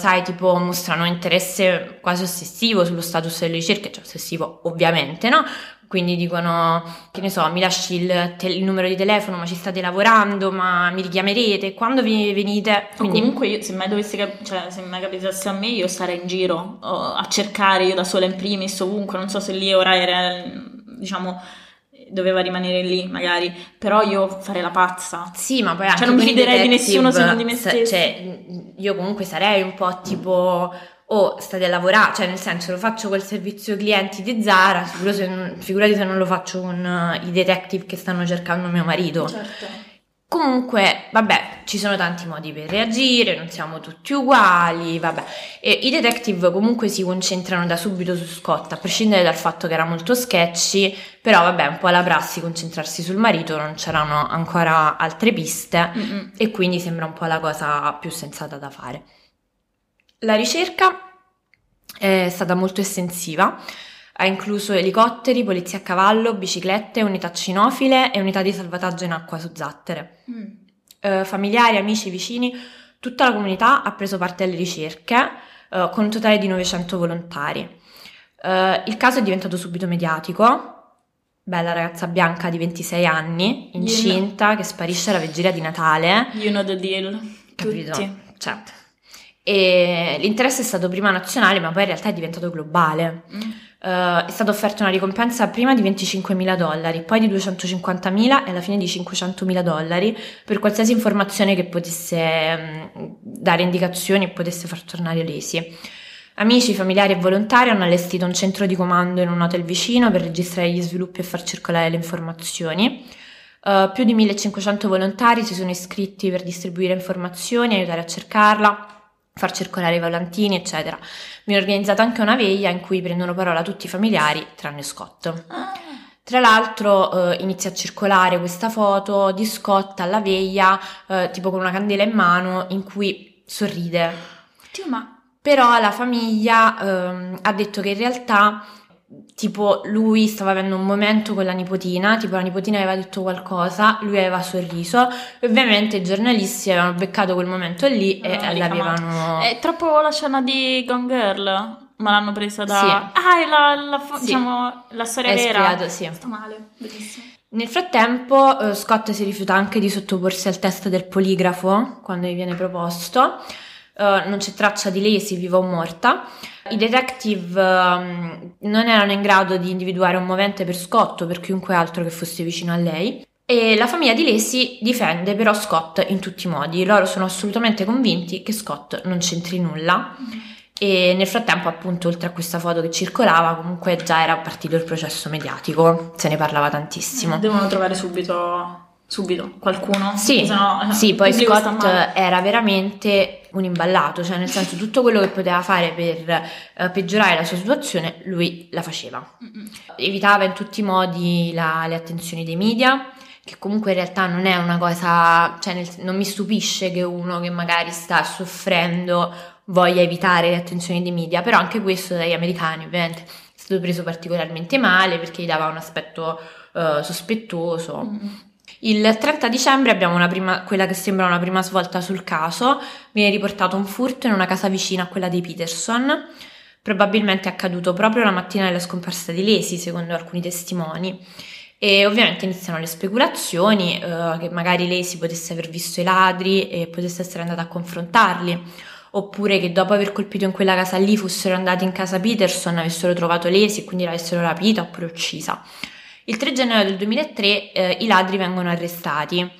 Sai, tipo mostrano interesse quasi ossessivo sullo status delle ricerche, cioè ossessivo ovviamente, no? Quindi dicono, che ne so, mi lasci il, te- il numero di telefono, ma ci state lavorando, ma mi richiamerete, quando vi venite? O Quindi comunque io, se mai dovesse cap- cioè, se mai capitasse a me, io sarei in giro oh, a cercare io da sola in primis ovunque, non so se lì ora era, diciamo, doveva rimanere lì magari, però io farei la pazza. Sì, ma poi anche non mi fiderei di nessuno se non di me sa- stessa. Cioè, io comunque sarei un po' tipo, oh, state a lavorare, cioè nel senso lo faccio col servizio clienti di Zara, se figurati se non lo faccio con eh, i detective che stanno cercando mio marito. Certo. Comunque, vabbè, ci sono tanti modi per reagire, non siamo tutti uguali, vabbè. E I detective comunque si concentrano da subito su Scott, a prescindere dal fatto che era molto sketchy, però vabbè, un po' la prassi concentrarsi sul marito, non c'erano ancora altre piste Mm-mm. e quindi sembra un po' la cosa più sensata da fare. La ricerca è stata molto estensiva, ha incluso elicotteri, polizia a cavallo, biciclette, unità cinofile e unità di salvataggio in acqua su zattere. Mm. Eh, familiari, amici, vicini, tutta la comunità ha preso parte alle ricerche eh, con un totale di 900 volontari. Eh, il caso è diventato subito mediatico. Bella ragazza bianca di 26 anni, incinta, che sparisce alla vigilia di Natale. You know the deal. Capito? Tutti. Cioè, e l'interesse è stato prima nazionale, ma poi in realtà è diventato globale. Mm. Eh, è stata offerta una ricompensa prima di 25.000 dollari, poi di 250.000 e alla fine di 500.000 dollari per qualsiasi informazione che potesse mm, dare indicazioni e potesse far tornare Lacey. Amici, familiari e volontari hanno allestito un centro di comando in un hotel vicino per registrare gli sviluppi e far circolare le informazioni. Eh, più di 1500 volontari si sono iscritti per distribuire informazioni, aiutare a cercarla, far circolare i volantini, eccetera. Viene organizzata anche una veglia in cui prendono parola tutti i familiari, tranne Scott. Ah. Tra l'altro eh, inizia a circolare questa foto di Scott alla veglia, eh, tipo con una candela in mano, in cui sorride. Oddio, ma Però la famiglia ehm, ha detto che in realtà, tipo, lui stava avendo un momento con la nipotina, tipo la nipotina aveva detto qualcosa, lui aveva sorriso, e ovviamente i giornalisti avevano beccato quel momento lì e Ah, l'avevano... È troppo la scena di Gone Girl. Ma l'hanno presa da. Sì. Ah, è la, la Sì. diciamo, la storia È vera. ispirato, sì. Sto male, bellissimo. Nel frattempo eh, Scott si rifiuta anche di sottoporsi al test del poligrafo quando gli viene proposto. Eh, non c'è traccia di lei, se viva o morta. I detective ehm, non erano in grado di individuare un movente per Scott o per chiunque altro che fosse vicino a lei. E la famiglia di Lacey difende però Scott in tutti i modi. Loro sono assolutamente convinti che Scott non c'entri nulla. E nel frattempo, appunto, oltre a questa foto che circolava, comunque già era partito il processo mediatico, se ne parlava tantissimo. Devono trovare subito. Subito qualcuno. Sì, Sennò, sì, poi Scott era veramente un imballato, cioè nel senso tutto quello che poteva fare per eh, peggiorare la sua situazione, lui la faceva. Mm-mm. Evitava in tutti i modi la- le attenzioni dei media, che comunque in realtà non è una cosa, cioè nel- non mi stupisce che uno che magari sta soffrendo voglia evitare le attenzioni dei media, però anche questo dagli americani ovviamente è stato preso particolarmente male perché gli dava un aspetto eh, sospettoso. Mm-mm. Il 30 dicembre abbiamo prima, quella che sembra una prima svolta sul caso. Viene riportato un furto in una casa vicina a quella dei Peterson. Probabilmente accaduto proprio la mattina della scomparsa di Lacey, secondo alcuni testimoni. E ovviamente iniziano le speculazioni eh, che magari Lacey potesse aver visto i ladri e potesse essere andata a confrontarli, oppure che dopo aver colpito in quella casa lì fossero andati in casa Peterson, avessero trovato Lacey e quindi l'avessero rapita oppure uccisa. Il 3 gennaio del 2003 eh, i ladri vengono arrestati,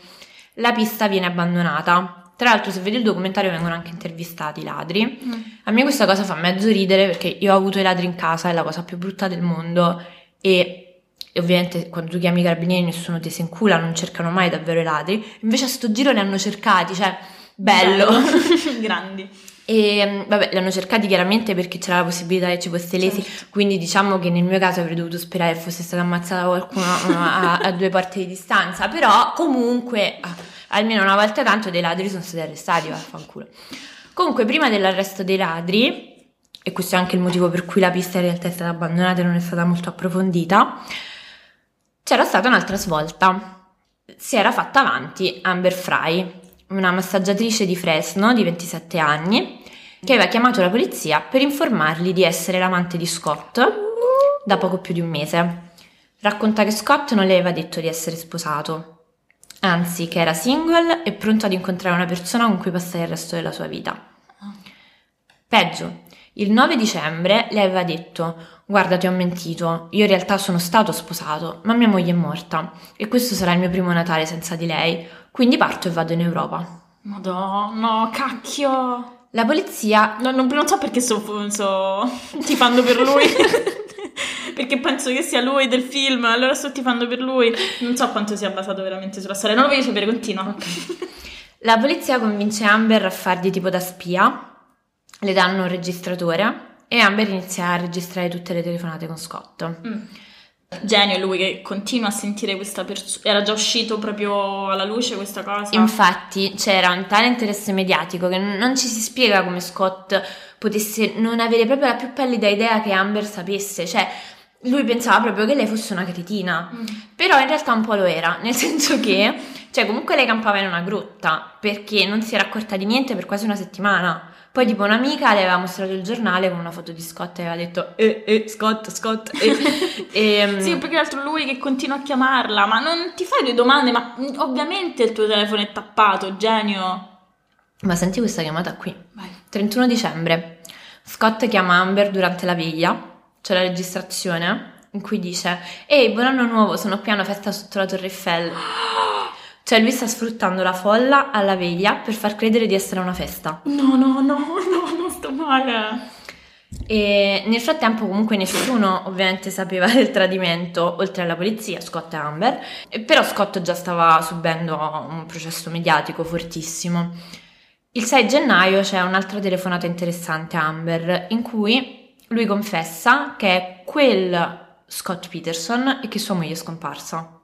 la pista viene abbandonata. Tra l'altro, se vedi il documentario, vengono anche intervistati i ladri. Mm. A me questa cosa fa mezzo ridere perché io ho avuto i ladri in casa, è la cosa più brutta del mondo. E, e ovviamente quando tu chiami i carabinieri nessuno ti si incula, non cercano mai davvero i ladri. Invece a sto giro li hanno cercati, cioè, bello. Grandi. E mm, vabbè, li hanno cercati chiaramente perché c'era la possibilità che ci fosse Lacey, Certo. quindi diciamo che nel mio caso avrei dovuto sperare che fosse stata ammazzata qualcuno a, a due porte di distanza, però comunque almeno una volta tanto dei ladri sono stati arrestati, vaffanculo. Comunque prima dell'arresto dei ladri, e questo è anche il motivo per cui la pista in realtà è stata abbandonata e non è stata molto approfondita, c'era stata un'altra svolta. Si era fatta avanti Amber Fry, una massaggiatrice di Fresno di 27 anni, che aveva chiamato la polizia per informarli di essere l'amante di Scott da poco più di un mese. Racconta che Scott non le aveva detto di essere sposato, anzi che era single e pronto ad incontrare una persona con cui passare il resto della sua vita. Peggio, il 9 dicembre le aveva detto: Guarda, ti ho mentito, io in realtà sono stato sposato, ma mia moglie è morta e questo sarà il mio primo Natale senza di lei, quindi parto e vado in Europa. Madonna, cacchio. La polizia No, non, non so perché sto, sto tifando per lui. perché penso che sia lui del film, allora sto tifando per lui. Non so quanto sia basato veramente sulla storia. Non lo voglio sapere, continua. La polizia convince Amber a fargli tipo da spia, le danno un registratore e Amber inizia a registrare tutte le telefonate con Scott. Mm. Genio lui che continua a sentire questa persona. Era già uscito proprio alla luce questa cosa. Infatti c'era un tale interesse mediatico che non ci si spiega come Scott potesse non avere proprio la più pallida idea che Amber sapesse, cioè lui pensava proprio che lei fosse una cretina, Mm. però in realtà un po' lo era, nel senso che, cioè comunque lei campava in una grotta perché non si era accorta di niente per quasi una settimana. Poi tipo un'amica le aveva mostrato il giornale con una foto di Scott e aveva detto eh, eh, Scott, Scott, eh. e, Sì, più che altro lui che continua a chiamarla, ma non ti fai due domande, ma mm, ovviamente il tuo telefono è tappato, genio. Ma senti questa chiamata qui. Vai. 31 dicembre. Scott chiama Amber durante la veglia. C'è la registrazione in cui dice: Ehi, buon anno nuovo, sono qui a una festa sotto la Torre Eiffel. Cioè, lui sta sfruttando la folla alla veglia per far credere di essere una festa. No, no, no, no, non sto male. E nel frattempo, comunque, nessuno ovviamente sapeva del tradimento, oltre alla polizia, Scott e Amber. Però Scott già stava subendo un processo mediatico fortissimo. Il 6 gennaio c'è un'altra telefonata interessante a Amber, in cui lui confessa che è quel Scott Peterson e che sua moglie è scomparsa.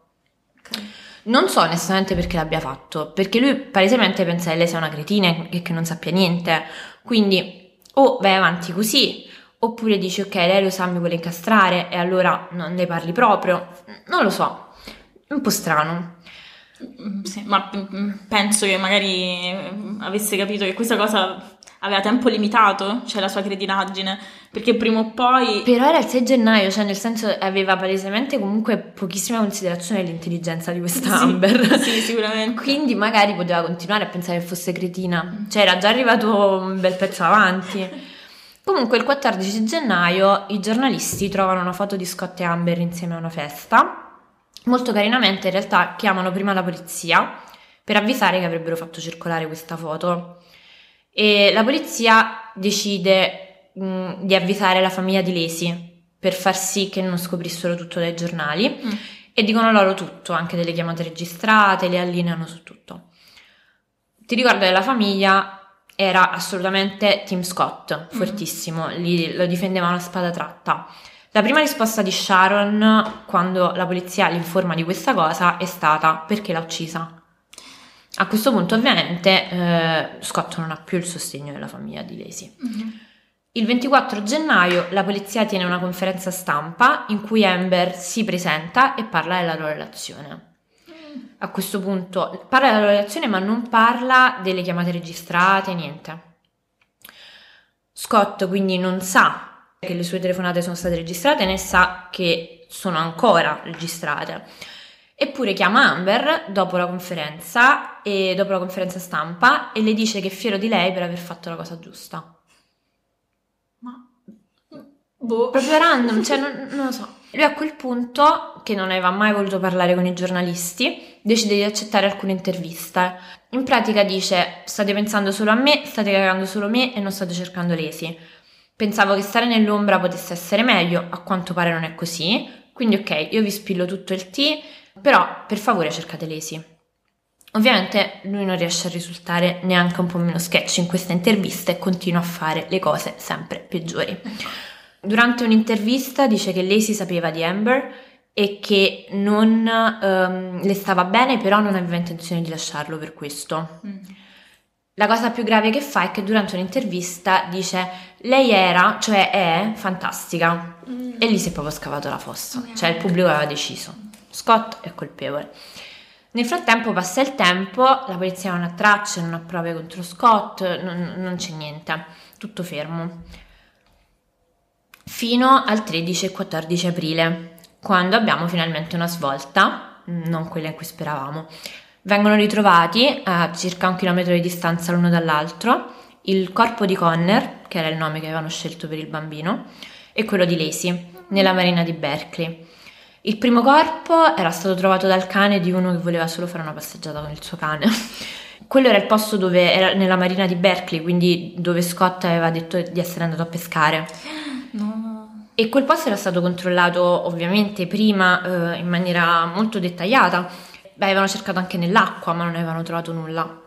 Ok. Non so onestamente perché l'abbia fatto, perché lui palesemente pensa che lei sia una cretina e che non sappia niente. Quindi o vai avanti così, oppure dici ok, lei lo sa, mi vuole incastrare e allora non ne parli proprio. Non lo so, un po' strano. Mm, Sì, ma mm, penso che magari mm, avesse capito che questa cosa aveva tempo limitato, cioè la sua cretinaggine, perché prima o poi... Però era il 6 gennaio, cioè nel senso aveva palesemente comunque pochissima considerazione dell'intelligenza di questa Sì, Amber. Sì, sicuramente. Quindi magari poteva continuare a pensare che fosse cretina. Cioè era già arrivato un bel pezzo avanti. Comunque il 14 gennaio i giornalisti trovano una foto di Scott e Amber insieme a una festa. Molto carinamente in realtà chiamano prima la polizia per avvisare che avrebbero fatto circolare questa foto. E la polizia decide mh, di avvisare la famiglia di Lacey per far sì che non scoprissero tutto dai giornali Mm. e dicono loro tutto, anche delle chiamate registrate, le allineano su tutto. Ti ricordo che la famiglia era assolutamente Team Scott, fortissimo, li- lo difendevano a spada tratta. La prima risposta di Sharon quando la polizia li informa di questa cosa è stata perché l'ha uccisa. A questo punto ovviamente eh, Scott non ha più il sostegno della famiglia di Lacey. Mhm. Il 24 gennaio la polizia tiene una conferenza stampa in cui Amber si presenta e parla della loro relazione. A questo punto parla della loro relazione ma non parla delle chiamate registrate, niente. Scott quindi non sa che le sue telefonate sono state registrate né sa che sono ancora registrate. Eppure chiama Amber dopo la conferenza e dopo la conferenza stampa e le dice che è fiero di lei per aver fatto la cosa giusta. Ma... Boh. Proprio random, cioè non, non lo so. Lui a quel punto, che non aveva mai voluto parlare con i giornalisti, decide di accettare alcune interviste. In pratica dice: State pensando solo a me, state cagando solo me e non state cercando Lesi. Pensavo che stare nell'ombra potesse essere meglio, a quanto pare non è così. Quindi, ok, io vi spillo tutto il tea, però per favore cercate Lesi. Ovviamente lui non riesce a risultare neanche un po' meno sketch in questa intervista e continua a fare le cose sempre peggiori. Durante un'intervista dice che si sapeva di Amber e che non ehm, le stava bene, però non aveva intenzione di lasciarlo per questo. Mm. La cosa più grave che fa è che durante un'intervista dice lei era, cioè è, fantastica. Mm. E lì si è proprio scavato la fossa. Cioè il pubblico aveva deciso. Scott è colpevole. Nel frattempo passa il tempo, la polizia non ha tracce, non ha prove contro Scott, non, non c'è niente, tutto fermo. Fino al 13 e 14 aprile, quando abbiamo finalmente una svolta, non quella in cui speravamo. Vengono ritrovati a circa un chilometro di distanza l'uno dall'altro il corpo di Conner, che era il nome che avevano scelto per il bambino, e quello di Lacey, nella marina di Berkeley. Il primo corpo era stato trovato dal cane di uno che voleva solo fare una passeggiata con il suo cane. Quello era il posto dove era nella marina di Berkeley, quindi dove Scott aveva detto di essere andato a pescare. No. E quel posto era stato controllato ovviamente prima eh, in maniera molto dettagliata. Beh, avevano cercato anche nell'acqua, ma non avevano trovato nulla.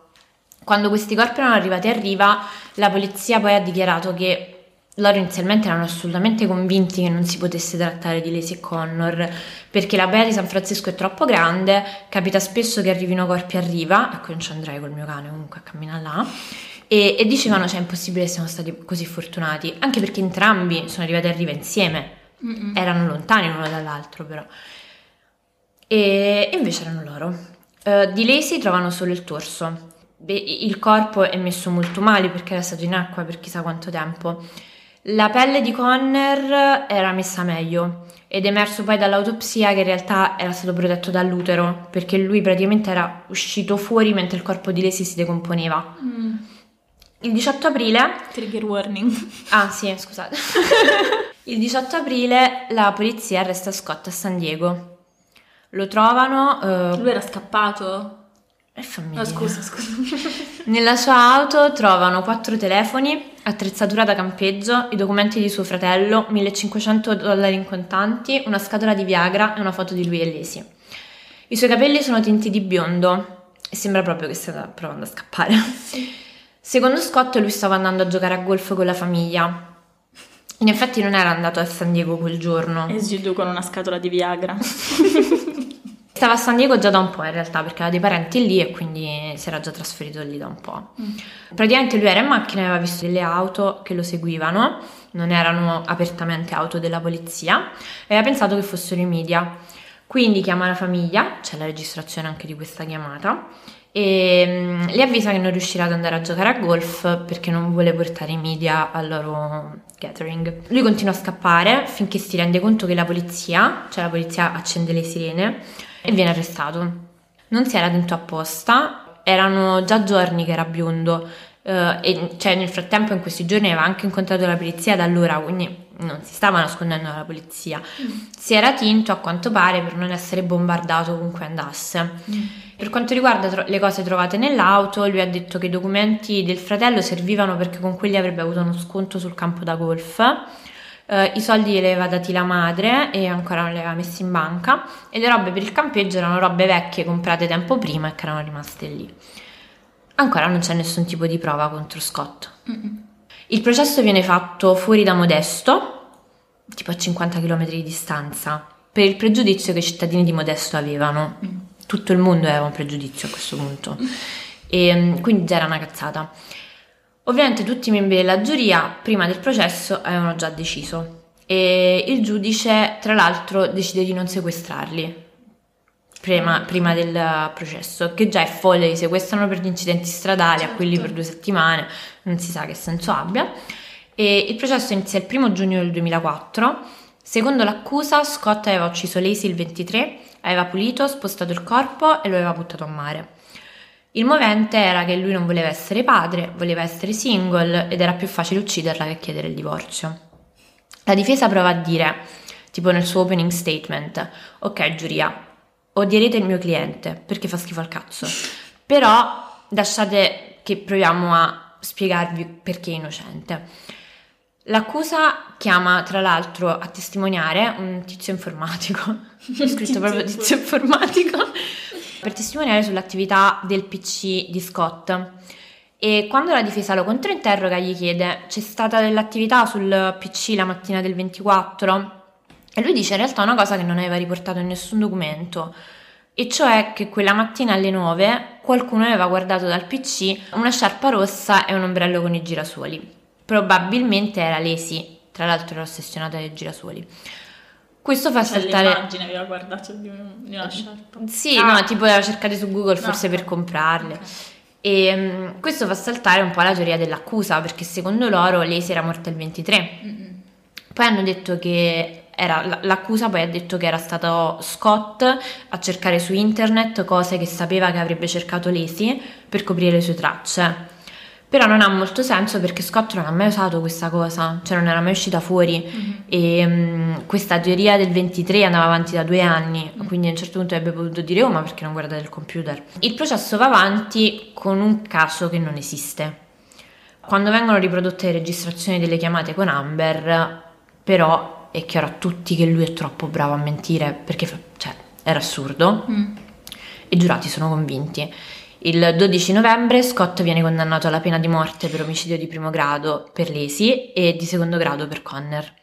Quando questi corpi erano arrivati a riva, la polizia poi ha dichiarato che loro inizialmente erano assolutamente convinti che non si potesse trattare di Lacey e Connor, perché la baia di San Francisco è troppo grande, capita spesso che arrivino corpi a riva, ecco non ci andrei col mio cane comunque a camminare là, e, e dicevano cioè è impossibile che siano stati così fortunati, anche perché entrambi sono arrivati a riva insieme, Mm-mm. erano lontani l'uno dall'altro però. E, e invece erano loro. Eh, di Lacey trovano solo il torso. Il corpo è messo molto male perché era stato in acqua per chissà quanto tempo. La pelle di Conner era messa meglio ed è emerso poi dall'autopsia che in realtà era stato protetto dall'utero perché lui praticamente era uscito fuori mentre il corpo di Lacey si decomponeva. Mm. Il 18 aprile Trigger warning. Ah sì, scusate. Il 18 aprile la polizia arresta Scott a San Diego. Lo trovano... eh, Lui era scappato. È famiglia. No, scusa, scusa. Nella sua auto trovano quattro telefoni, attrezzatura da campeggio, i documenti di suo fratello, 1500 dollari in contanti, una scatola di Viagra e una foto di lui e Lacey. I suoi capelli sono tinti di biondo e sembra proprio che stia provando a scappare. Secondo Scott lui stava andando a giocare a golf con la famiglia In effetti non era andato a San Diego quel giorno. E Giudu con una scatola di Viagra. Stava a San Diego già da un po' in realtà perché aveva dei parenti lì e quindi si era già trasferito lì da un po'. Mm. Praticamente lui era in macchina e aveva visto delle auto che lo seguivano, non erano apertamente auto della polizia e aveva pensato che fossero i media. Quindi chiama la famiglia, c'è la registrazione anche di questa chiamata, e um, le avvisa che non riuscirà ad andare a giocare a golf perché non vuole portare i media al loro gathering. Lui continua a scappare finché si rende conto che la polizia, cioè la polizia accende le sirene, e viene arrestato. Non si era dentro apposta, erano già giorni che era biondo Uh, e cioè nel frattempo in questi giorni aveva anche incontrato la polizia da allora, quindi non si stava nascondendo dalla polizia. Mm. Si era tinto a quanto pare per non essere bombardato ovunque andasse. Mm. Per quanto riguarda tro- le cose trovate nell'auto, lui ha detto che i documenti del fratello servivano perché con quelli avrebbe avuto uno sconto sul campo da golf. Uh, I soldi glieli aveva dati la madre e ancora non li aveva messi in banca e le robe per il campeggio erano robe vecchie comprate tempo prima e che erano rimaste lì. Ancora non c'è nessun tipo di prova contro Scott. Mm-mm. Il processo viene fatto fuori da Modesto, tipo a 50 km di distanza, per il pregiudizio che i cittadini di Modesto avevano. Mm. Tutto il mondo aveva un pregiudizio a questo punto. E mm, quindi già era una cazzata. Ovviamente tutti i membri della giuria, prima del processo, avevano già deciso. E il giudice, tra l'altro, decide di non sequestrarli prima, prima, del processo, che già è folle, li sequestrano per gli incidenti stradali, certo. a quelli per due settimane, non si sa che senso abbia. E il processo inizia il primo giugno del 2004. Secondo l'accusa, Scott aveva ucciso Lacey il 23, aveva pulito, spostato il corpo e lo aveva buttato a mare. Il movente era che lui non voleva essere padre, voleva essere single ed era più facile ucciderla che chiedere il divorzio. La difesa prova a dire, tipo nel suo opening statement, ok giuria, odierete il mio cliente perché fa schifo al cazzo. Però lasciate che proviamo a spiegarvi perché è innocente. L'accusa chiama tra l'altro a testimoniare un tizio informatico, ho scritto proprio tizio informatico, per testimoniare sull'attività del PC di Scott. E quando la difesa lo controinterroga gli chiede c'è stata dell'attività sul PC la mattina del 24? E lui dice in realtà una cosa che non aveva riportato in nessun documento, e cioè che quella mattina alle 9 qualcuno aveva guardato dal PC una sciarpa rossa e un ombrello con i girasoli. Probabilmente era Lesi, tra l'altro era ossessionata dai girasoli. Questo fa cioè, saltare. L'immagine aveva guardato di, una sciarpa. Sì, ah. no, tipo l'aveva cercate su Google forse no. per comprarle. Okay. E um, questo fa saltare un po' la teoria dell'accusa, perché secondo loro Lesi era morta il 23. Mm-mm. Poi hanno detto che era, l'accusa poi ha detto che era stato Scott a cercare su internet cose che sapeva che avrebbe cercato Lacey per coprire le sue tracce. Però non ha molto senso perché Scott non ha mai usato questa cosa, cioè non era mai uscita fuori mm-hmm. e um, questa teoria del 23 andava avanti da due anni, mm-hmm. quindi a un certo punto avrebbe potuto dire oh ma perché non guardate il computer? Il processo va avanti con un caso che non esiste. Quando vengono riprodotte le registrazioni delle chiamate con Amber, però è chiaro a tutti che lui è troppo bravo a mentire perché cioè, era assurdo mm. e i giurati sono convinti. Il 12 novembre Scott viene condannato alla pena di morte per omicidio di primo grado per Lesi e di secondo grado per Conner.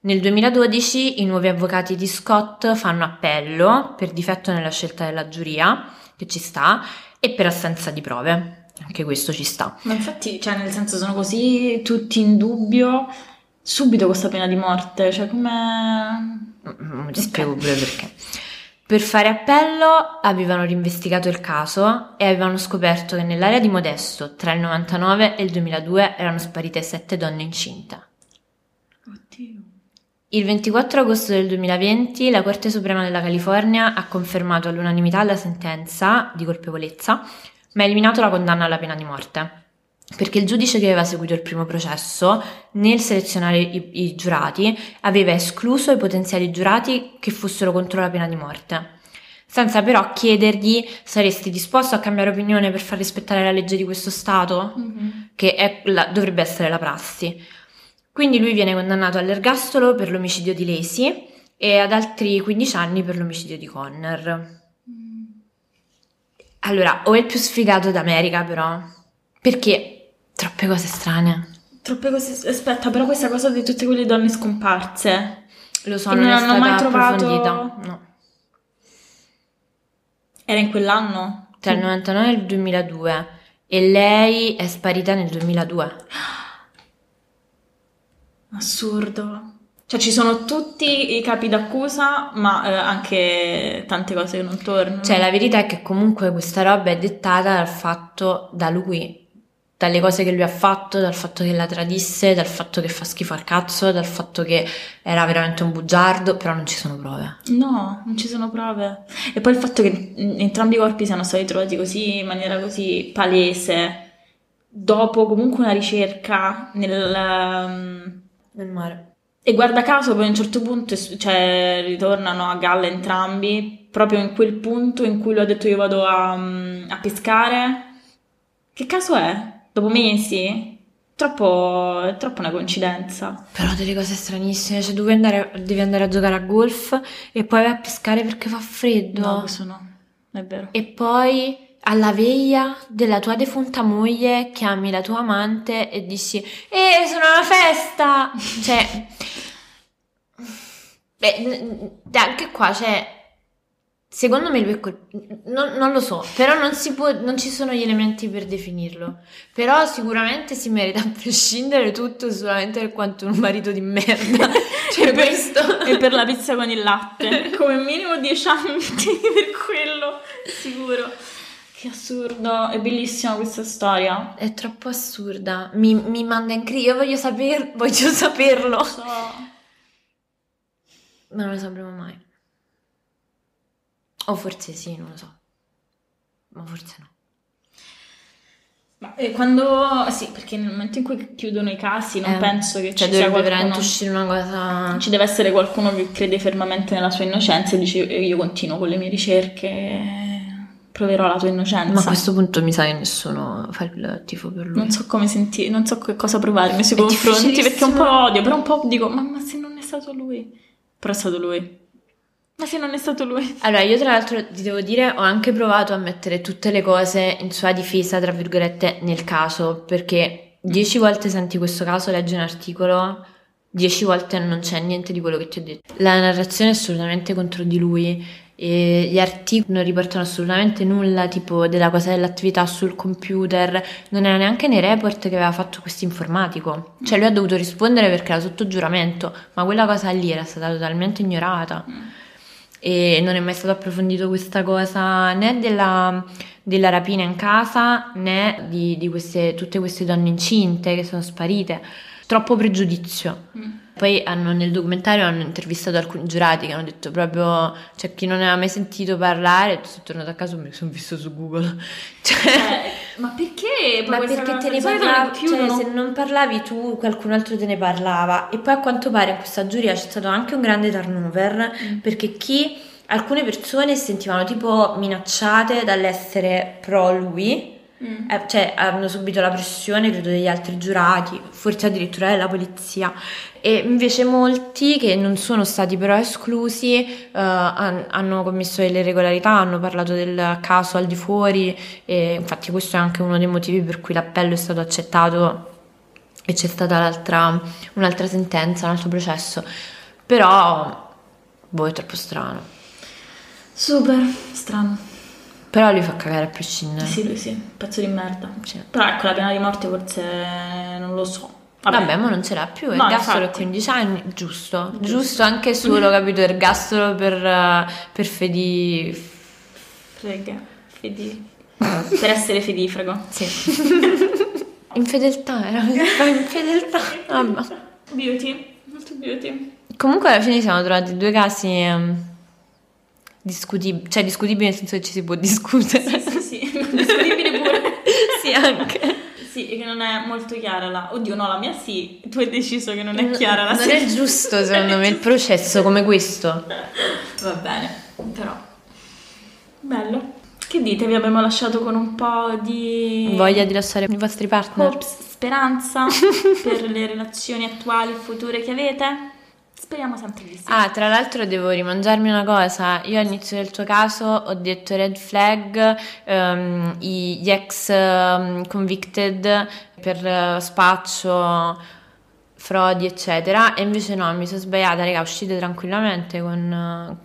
Nel 2012 i nuovi avvocati di Scott fanno appello per difetto nella scelta della giuria, che ci sta, e per assenza di prove. Anche questo ci sta. Ma infatti, cioè, nel senso, sono così tutti in dubbio subito questa pena di morte, cioè come... Non ti spiego pure perché. Per fare appello avevano rinvestigato il caso e avevano scoperto che nell'area di Modesto tra il 99 e il 2002 erano sparite sette donne incinta. Oddio. Il 24 agosto del 2020 la Corte Suprema della California ha confermato all'unanimità la sentenza di colpevolezza, ma ha eliminato la condanna alla pena di morte perché il giudice che aveva seguito il primo processo, nel selezionare i, i, giurati, aveva escluso i potenziali giurati che fossero contro la pena di morte, senza però chiedergli saresti disposto a cambiare opinione per far rispettare la legge di questo Stato, mm-hmm. che la, dovrebbe essere la prassi. Quindi lui viene condannato all'ergastolo per l'omicidio di Lacey e ad altri 15 anni per l'omicidio di Conner. Mm. Allora, o è il più sfigato d'America però, perché Troppe cose strane. Troppe cose. Aspetta, però questa cosa di tutte quelle donne scomparse. Lo so, non, non è stata mai trovato- approfondita. No. Era in quell'anno? Tra il 99 e il 2002. E lei è sparita nel 2002. Assurdo. Cioè, ci sono tutti i capi d'accusa, ma eh, anche tante cose che non tornano. Cioè, la verità è che comunque questa roba è dettata dal fatto da lui, dalle cose che lui ha fatto, dal fatto che la tradisse, dal fatto che fa schifo al cazzo, dal fatto che era veramente un bugiardo, però non ci sono prove. No, non ci sono prove. E poi il fatto che entrambi i corpi siano stati trovati così, in maniera così palese, dopo comunque una ricerca nel... um, Nel mare. E guarda caso poi a un certo punto cioè, ritornano a galla entrambi, proprio in quel punto in cui lui ha detto io vado a, mm, a pescare. Che caso è? Dopo mesi? Troppo, è troppo una coincidenza. Però delle cose stranissime, cioè devi andare, devi andare a giocare a golf e poi vai a pescare perché fa freddo. No, questo no, è vero. E poi alla veglia della tua defunta moglie chiami la tua amante e dici Eh, sono alla festa! cioè... Beh, anche qua, cioè... Secondo me lui è colpevole, non, non lo so, però non si può, non ci sono gli elementi per definirlo. Però sicuramente si merita a prescindere tutto solamente per quanto un marito di merda. Cioè E per- questo... E per la pizza con il latte, come minimo 10 anni per quello, sicuro. Che assurdo, è bellissima questa storia. È troppo assurda. Mi, mi manda in crisi. Io voglio saper, voglio saperlo. Lo so. Non lo sapremo mai. O forse sì, non lo so. Ma forse no. Ma eh, quando... Sì, perché nel momento in cui chiudono i casi non Eh, penso che Cioè, ci sia qualcuno... veramente uscire una cosa. Ci deve essere qualcuno che crede fermamente nella sua innocenza e dice io continuo con le mie ricerche, proverò la tua innocenza. Ma a questo punto mi sa che nessuno fa il tifo per lui. Non so come sentire, non so che cosa provarmi nei suoi confronti perché un po' odio, però un po' dico, ma, ma se non è stato lui? Però è stato lui. Ma se non è stato lui? Allora, io tra l'altro ti devo dire, ho anche provato a mettere tutte le cose in sua difesa, tra virgolette, nel caso, perché dieci volte senti questo caso, leggi un articolo, dieci volte non c'è niente di quello che ti ho detto. La narrazione è assolutamente contro di lui e gli articoli non riportano assolutamente nulla, tipo della cosa dell'attività sul computer, non era neanche nei report che aveva fatto questo informatico. Cioè lui ha dovuto rispondere perché era sotto giuramento, ma quella cosa lì era stata totalmente ignorata e non è mai stato approfondito questa cosa né della, della rapina in casa né di, di queste, tutte queste donne incinte che sono sparite. Troppo pregiudizio. Poi hanno, nel documentario hanno intervistato alcuni giurati che hanno detto proprio, cioè chi non aveva mai sentito parlare, sono tornato a casa e ne sono visto su Google. Cioè, Eh, ma perché? ma perché te ne parlavi, cioè se non parlavi tu, qualcun altro te ne parlava. E poi a quanto pare in questa giuria c'è stato anche un grande turnover, Mm. perché chi, alcune persone si sentivano tipo minacciate dall'essere pro lui, Mm. eh, cioè hanno subito la pressione, credo, degli altri giurati, forse addirittura della polizia. E invece molti che non sono stati però esclusi eh, han- hanno commesso delle irregolarità, hanno parlato del caso al di fuori e infatti questo è anche uno dei motivi per cui l'appello è stato accettato e c'è stata un'altra sentenza, un altro processo. Però, boh, è troppo strano. Super, strano. Però lui fa cagare a prescindere. Sì, lui sì, pezzo di merda. Sì. Però ecco, la pena di morte forse non lo so. Vabbè, ma non ce l'ha più, No, ergastolo a infatti. 15 anni, giusto. Giusto anche solo, capito, ergastolo per, eh, per fedi... Frega, fedi. per essere fedifrago. Sì. Infedeltà, era infedeltà. Vabbè. Beauty, molto beauty. Comunque alla fine siamo trovati due casi discutibili, cioè discutibili nel senso che ci si può discutere. Sì, sì, sì, discutibile pure. sì, anche. Sì, che non è molto chiara la... Oddio, no, la mia sì. Tu hai deciso che non è chiara la Non sì. è giusto secondo me il processo come questo. Va bene, però. Bello. Che dite? Vi abbiamo lasciato con un po' di... Voglia di lasciare i vostri partner? hopes, speranza per le relazioni attuali e future che avete? Speriamo sempre di sì. Ah, tra l'altro devo rimangiarmi una cosa. Io all'inizio del tuo caso ho detto red flag, ehm, gli ex ehm, convicted per eh, spaccio, frodi, eccetera. E invece no, mi sono sbagliata, raga, uscite tranquillamente con,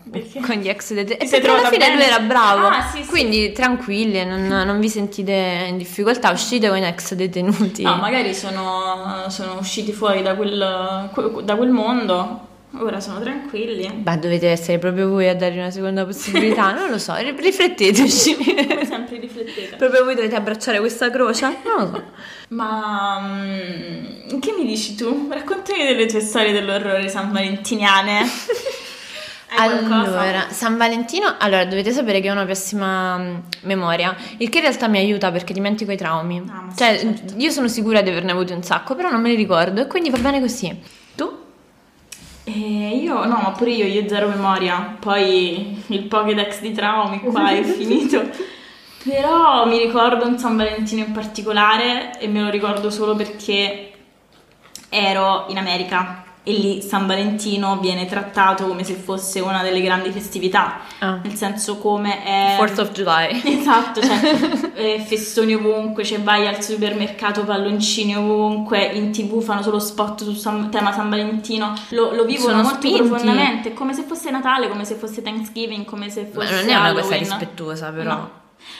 con gli ex detenuti. Ti E perché alla fine bene? lui era bravo. Ah, sì, sì. Quindi tranquilli, non, non vi sentite in difficoltà, uscite con gli ex detenuti. No, magari sono, sono usciti fuori da quel, que- da quel mondo, ora sono tranquilli. Beh, dovete essere proprio voi a dare una seconda possibilità, non lo so, ri- rifletteteci. Come sempre riflettete. proprio voi dovete abbracciare questa croce? Non lo so. Ma mm, che mi dici tu? Raccontami delle tue storie dell'orrore san valentiniane. Hai qualcosa? Allora, San Valentino, allora dovete sapere che ho una pessima mm, memoria, il che in realtà mi aiuta perché dimentico i traumi. Ah, ma cioè, certo. io sono sicura di averne avuti un sacco, però non me li ricordo e quindi va bene così. Eh, io no, ma pure io, io zero memoria. Poi il Pokédex di traumi qua è finito. Però mi ricordo un San Valentino in particolare e me lo ricordo solo perché ero in America e lì San Valentino viene trattato come se fosse una delle grandi festività, Ah. nel senso come è... 4th of July. Esatto, cioè eh, festoni ovunque, cioè vai al supermercato, palloncini ovunque, in tv fanno solo spot su San- tema San Valentino, lo, lo vivono Sono molto spinti. profondamente, come se fosse Natale, come se fosse Thanksgiving, come se Ma fosse non è una cosa rispettosa, però. No.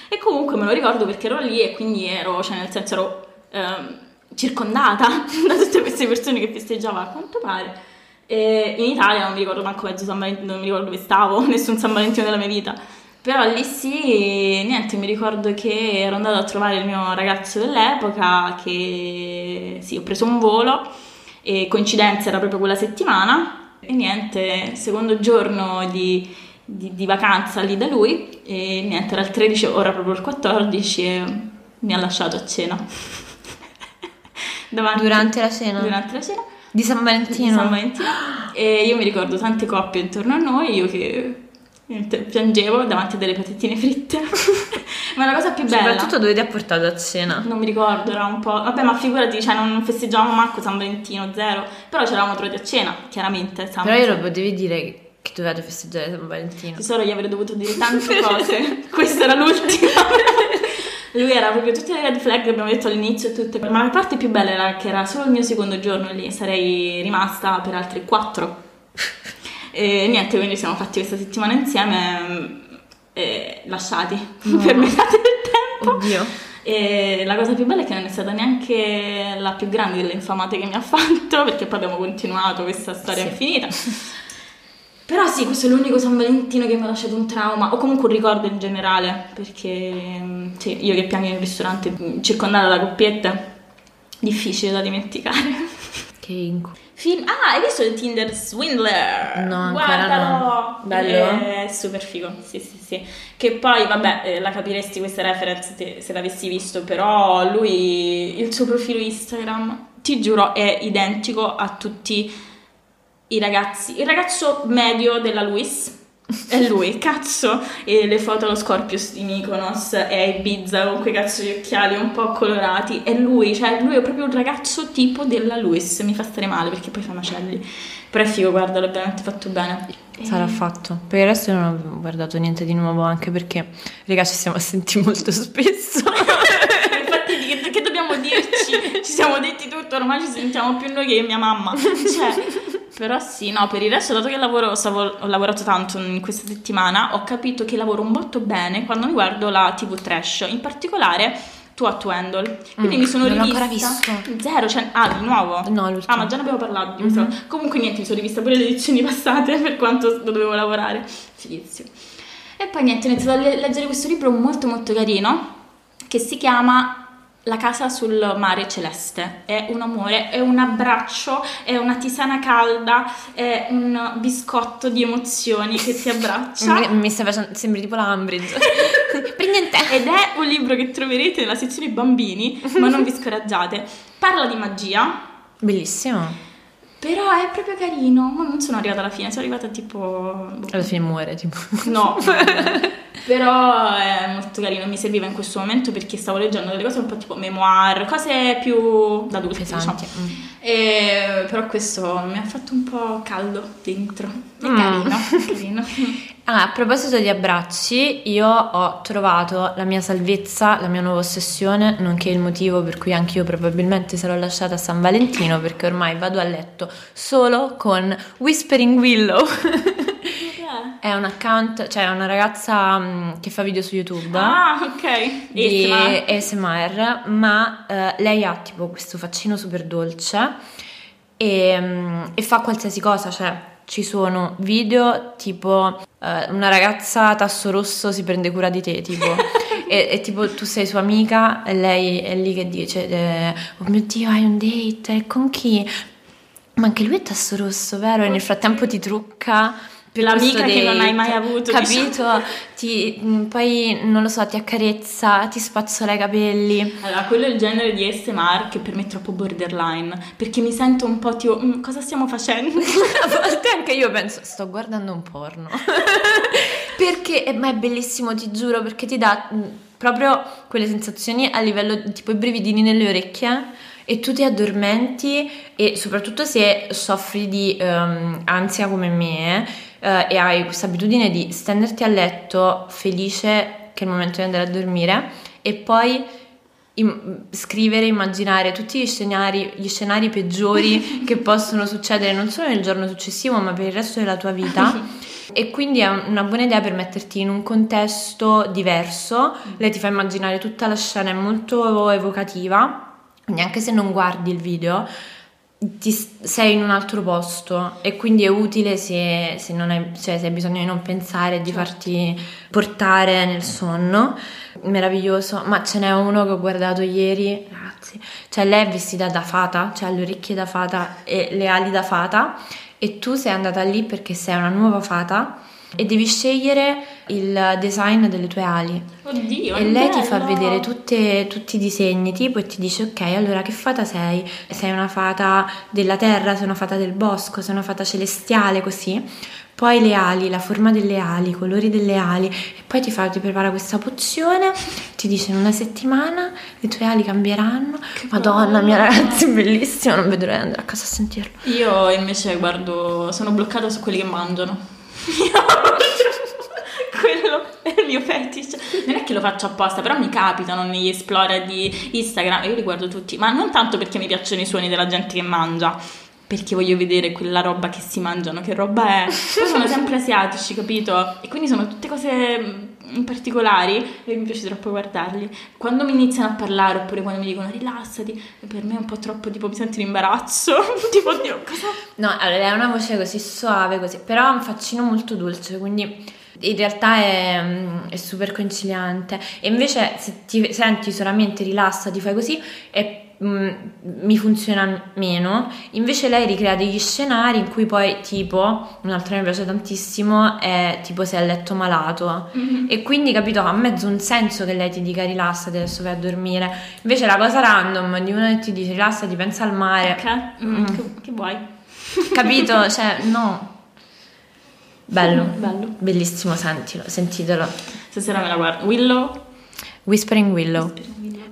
E comunque me lo ricordo perché ero lì e quindi ero, cioè nel senso ero ehm, circondata da tutte queste persone che festeggiava a quanto pare. E in Italia non mi ricordo manco mezzo San Valentino, non mi ricordo dove stavo, nessun San Valentino della mia vita. Però lì sì, niente, mi ricordo che ero andata a trovare il mio ragazzo dell'epoca, che sì, ho preso un volo e coincidenza era proprio quella settimana e niente, secondo giorno di, di- di vacanza lì da lui e niente, era il 13, ora proprio il 14 e mi ha lasciato a cena. Davanti- Durante la cena? Durante la cena Di San di Valentino? San Valentino e io mi ricordo tante coppie intorno a noi, io che piangevo davanti a delle patatine fritte. Ma la cosa più bella Soprattutto dove ti ha portato a cena? non mi ricordo, era un po'. Vabbè, ma figurati, cioè, non festeggiavamo manco San Valentino, zero. Però ci eravamo trovati a cena, chiaramente. San Però io lo potevi dire che dovevate festeggiare San Valentino. Tesoro, gli avrei dovuto dire tante cose. Questa era l'ultima. Lui era proprio tutte le red flag che abbiamo detto all'inizio tutte. Ma la parte più bella era che era solo il mio secondo giorno lì, sarei rimasta per altri quattro. E niente, quindi siamo fatti questa settimana insieme mm, e lasciati per metà del tempo. Oddio. E la cosa più bella è che non è stata neanche la più grande delle infamate che mi ha fatto, perché poi abbiamo continuato questa storia Sì. infinita. Però sì, questo è l'unico San Valentino che mi ha lasciato un trauma, o comunque un ricordo in generale, perché mm, sì, io che piango in ristorante mm, circondata da coppiette, difficile da dimenticare. Che incubo. Film... Ah, hai visto il Tinder Swindler? No, ancora Guardalo! no. Bello? È super figo, sì, sì, sì. Che poi, vabbè, eh, la capiresti questa reference se l'avessi visto, però lui, il suo profilo Instagram, ti giuro, è identico a tutti i ragazzi. Il ragazzo medio della Luis è lui, cazzo. E le foto allo Scorpius di Mykonos e a Ibiza con quei cazzo di occhiali un po' colorati. È lui, cioè lui è proprio un ragazzo tipo della Luis. Mi fa stare male perché poi fa macelli. Però è figo, guardalo, è veramente fatto bene. E- Sarà fatto. Per il resto non ho guardato niente di nuovo, anche perché, raga, ci siamo sentiti molto spesso. Infatti, che, che dobbiamo dirci? Ci siamo detti tutto, ormai ci sentiamo più noi che mia mamma. Cioè, però sì, no, per il resto, dato che lavoro, stavo- ho lavorato tanto in questa settimana, ho capito che lavoro un botto bene quando mi guardo la TV trash, in particolare tu a Handle. Quindi Mm, mi sono non l'ho rivista. ancora visto. Zero, cioè, ah, di nuovo? No, l'ultimo. Ah, ma già ne abbiamo parlato di Mhm. cosa. Comunque niente, mi sono rivista pure le edizioni passate per quanto dovevo lavorare. Filizio. E poi niente, ho iniziato a le- leggere questo libro molto molto carino che si chiama La casa sul mare celeste. È un amore, è un abbraccio, è una tisana calda, è un biscotto di emozioni che ti abbraccia. mi, mi stai facendo. Sembri tipo la Umbridge. Prendi te. Ed è un libro che troverete nella sezione bambini, ma non vi scoraggiate. Parla di magia, Bellissimo. Però è proprio carino. Ma non sono arrivata alla fine, sono arrivata tipo. boh, Alla fine muore, tipo. No, Però è molto carino, mi serviva in questo momento perché stavo leggendo delle cose un po' tipo memoir, cose più da adulti, diciamo. Mm. E, però questo mi ha fatto un po' caldo dentro. È Mm. carino, carino. Ah, a proposito di abbracci, io ho trovato la mia salvezza, la mia nuova ossessione, nonché il motivo per cui anche io probabilmente sarò lasciata a San Valentino, perché ormai vado a letto solo con Whispering Willow. È un account, cioè è una ragazza mm, che fa video su YouTube. Ah, ok. di. ASMR, ma eh, lei ha tipo questo faccino super dolce e, mm, e fa qualsiasi cosa, cioè ci sono video tipo eh, una ragazza tasso rosso si prende cura di te, tipo, e, e tipo tu sei sua amica e lei è lì che dice eh, oh mio Dio hai un date, e con chi? Ma anche lui è tasso rosso, vero? E nel frattempo ti trucca. L'amica questo che non hai mai avuto, Capito? Ti, mm, poi, non lo so, ti accarezza, ti spazzola i capelli. Allora, quello è il genere di ASMR che per me è troppo borderline, perché mi sento un po' tipo, "Mm, cosa stiamo facendo? A volte anche io penso, sto guardando un porno. perché, eh, ma è bellissimo, ti giuro, perché ti dà mm, proprio quelle sensazioni a livello tipo i brividini nelle orecchie e tu ti addormenti e soprattutto se soffri di ehm, ansia come me eh, e hai questa abitudine di stenderti a letto felice che è il momento di andare a dormire e poi im- scrivere, immaginare tutti gli scenari, gli scenari peggiori che possono succedere non solo nel giorno successivo ma per il resto della tua vita. E quindi è una buona idea per metterti in un contesto diverso. Lei ti fa immaginare tutta la scena, è molto evocativa. Quindi anche se non guardi il video, ti sei in un altro posto e quindi è utile se, se non hai, cioè, se hai bisogno di non pensare, di farti portare nel sonno. Meraviglioso, ma ce n'è uno che ho guardato ieri, ragazzi. Cioè, lei è vestita da fata, cioè ha le orecchie da fata e le ali da fata, e tu sei andata lì perché sei una nuova fata e devi scegliere il design delle tue ali. Oddio, E lei ti fa bello. vedere tutte- tutti i disegni tipo e ti dice ok allora che fata sei? Sei una fata della terra, sei una fata del bosco, sei una fata celestiale così. Poi le ali, la forma delle ali, i colori delle ali e poi ti, fa, ti prepara questa pozione, ti dice in una settimana le tue ali cambieranno. Madonna mia bello. ragazzi, bellissimo, non vedo l'ora di andare a casa a sentirlo. Io invece guardo, sono bloccata su quelli che mangiano. Quello è il mio fetish. Non è che lo faccio apposta, però mi capitano negli explorer di Instagram io li guardo tutti, ma non tanto perché mi piacciono i suoni della gente che mangia, perché voglio vedere quella roba che si mangiano, che roba è. Poi sono sempre asiatici, capito? E quindi sono tutte cose particolari e mi piace troppo guardarli. Quando mi iniziano a parlare oppure quando mi dicono rilassati, per me è un po' troppo tipo mi sento in imbarazzo, tipo oddio, cosa No, allora ha una voce così suave, così, però ha un faccino molto dolce, quindi in realtà è, è super conciliante. E invece se ti senti solamente rilassati, fai così, e mm, mi funziona meno. Invece lei ricrea degli scenari in cui poi tipo, un altro che mi piace tantissimo è tipo sei a letto malato. E quindi capito, ha mezzo un senso che lei ti dica rilassati, adesso vai a dormire. Invece la cosa random di una che ti dice rilassati, pensa al mare. Ok, mm, che, che vuoi? Capito? Cioè, no. Bello. Bello. Bellissimo, sentilo, sentitelo. Stasera me la guardo. Willow? Whispering Willow.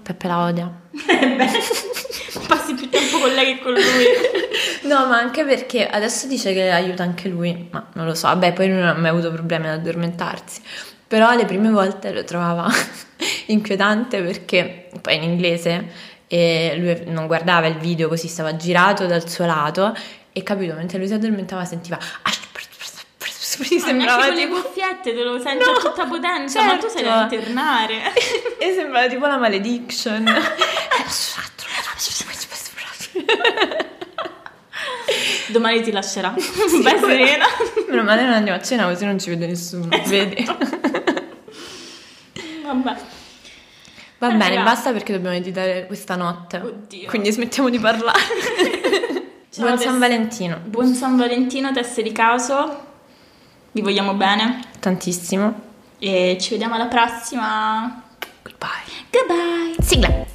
Peppe la odia. Beh, passi più tempo con lei che con lui. No, ma anche perché adesso dice che aiuta anche lui, ma non lo so. Vabbè, poi non ha mai avuto problemi ad addormentarsi. Però le prime volte lo trovava inquietante perché poi in inglese e lui non guardava il video così, stava girato dal suo lato e capito, mentre lui si addormentava sentiva mi sembrava Anche con le tipo cuffiette te lo senti No, a tutta potenza, ma tu sei da certo. internare. e sembrava tipo la malediction. Domani ti lascerà. Vai serena. Meno male non andiamo a cena così non ci vede nessuno, vedi? Vabbè. Va Eh, bene, basta perché dobbiamo editare questa notte. Oddio. Quindi smettiamo di parlare. Ciao, Buon. San Valentino. Buon San Valentino, teste di caso. Vi vogliamo bene Tantissimo. e ci vediamo alla prossima. Goodbye. Goodbye. Sigla.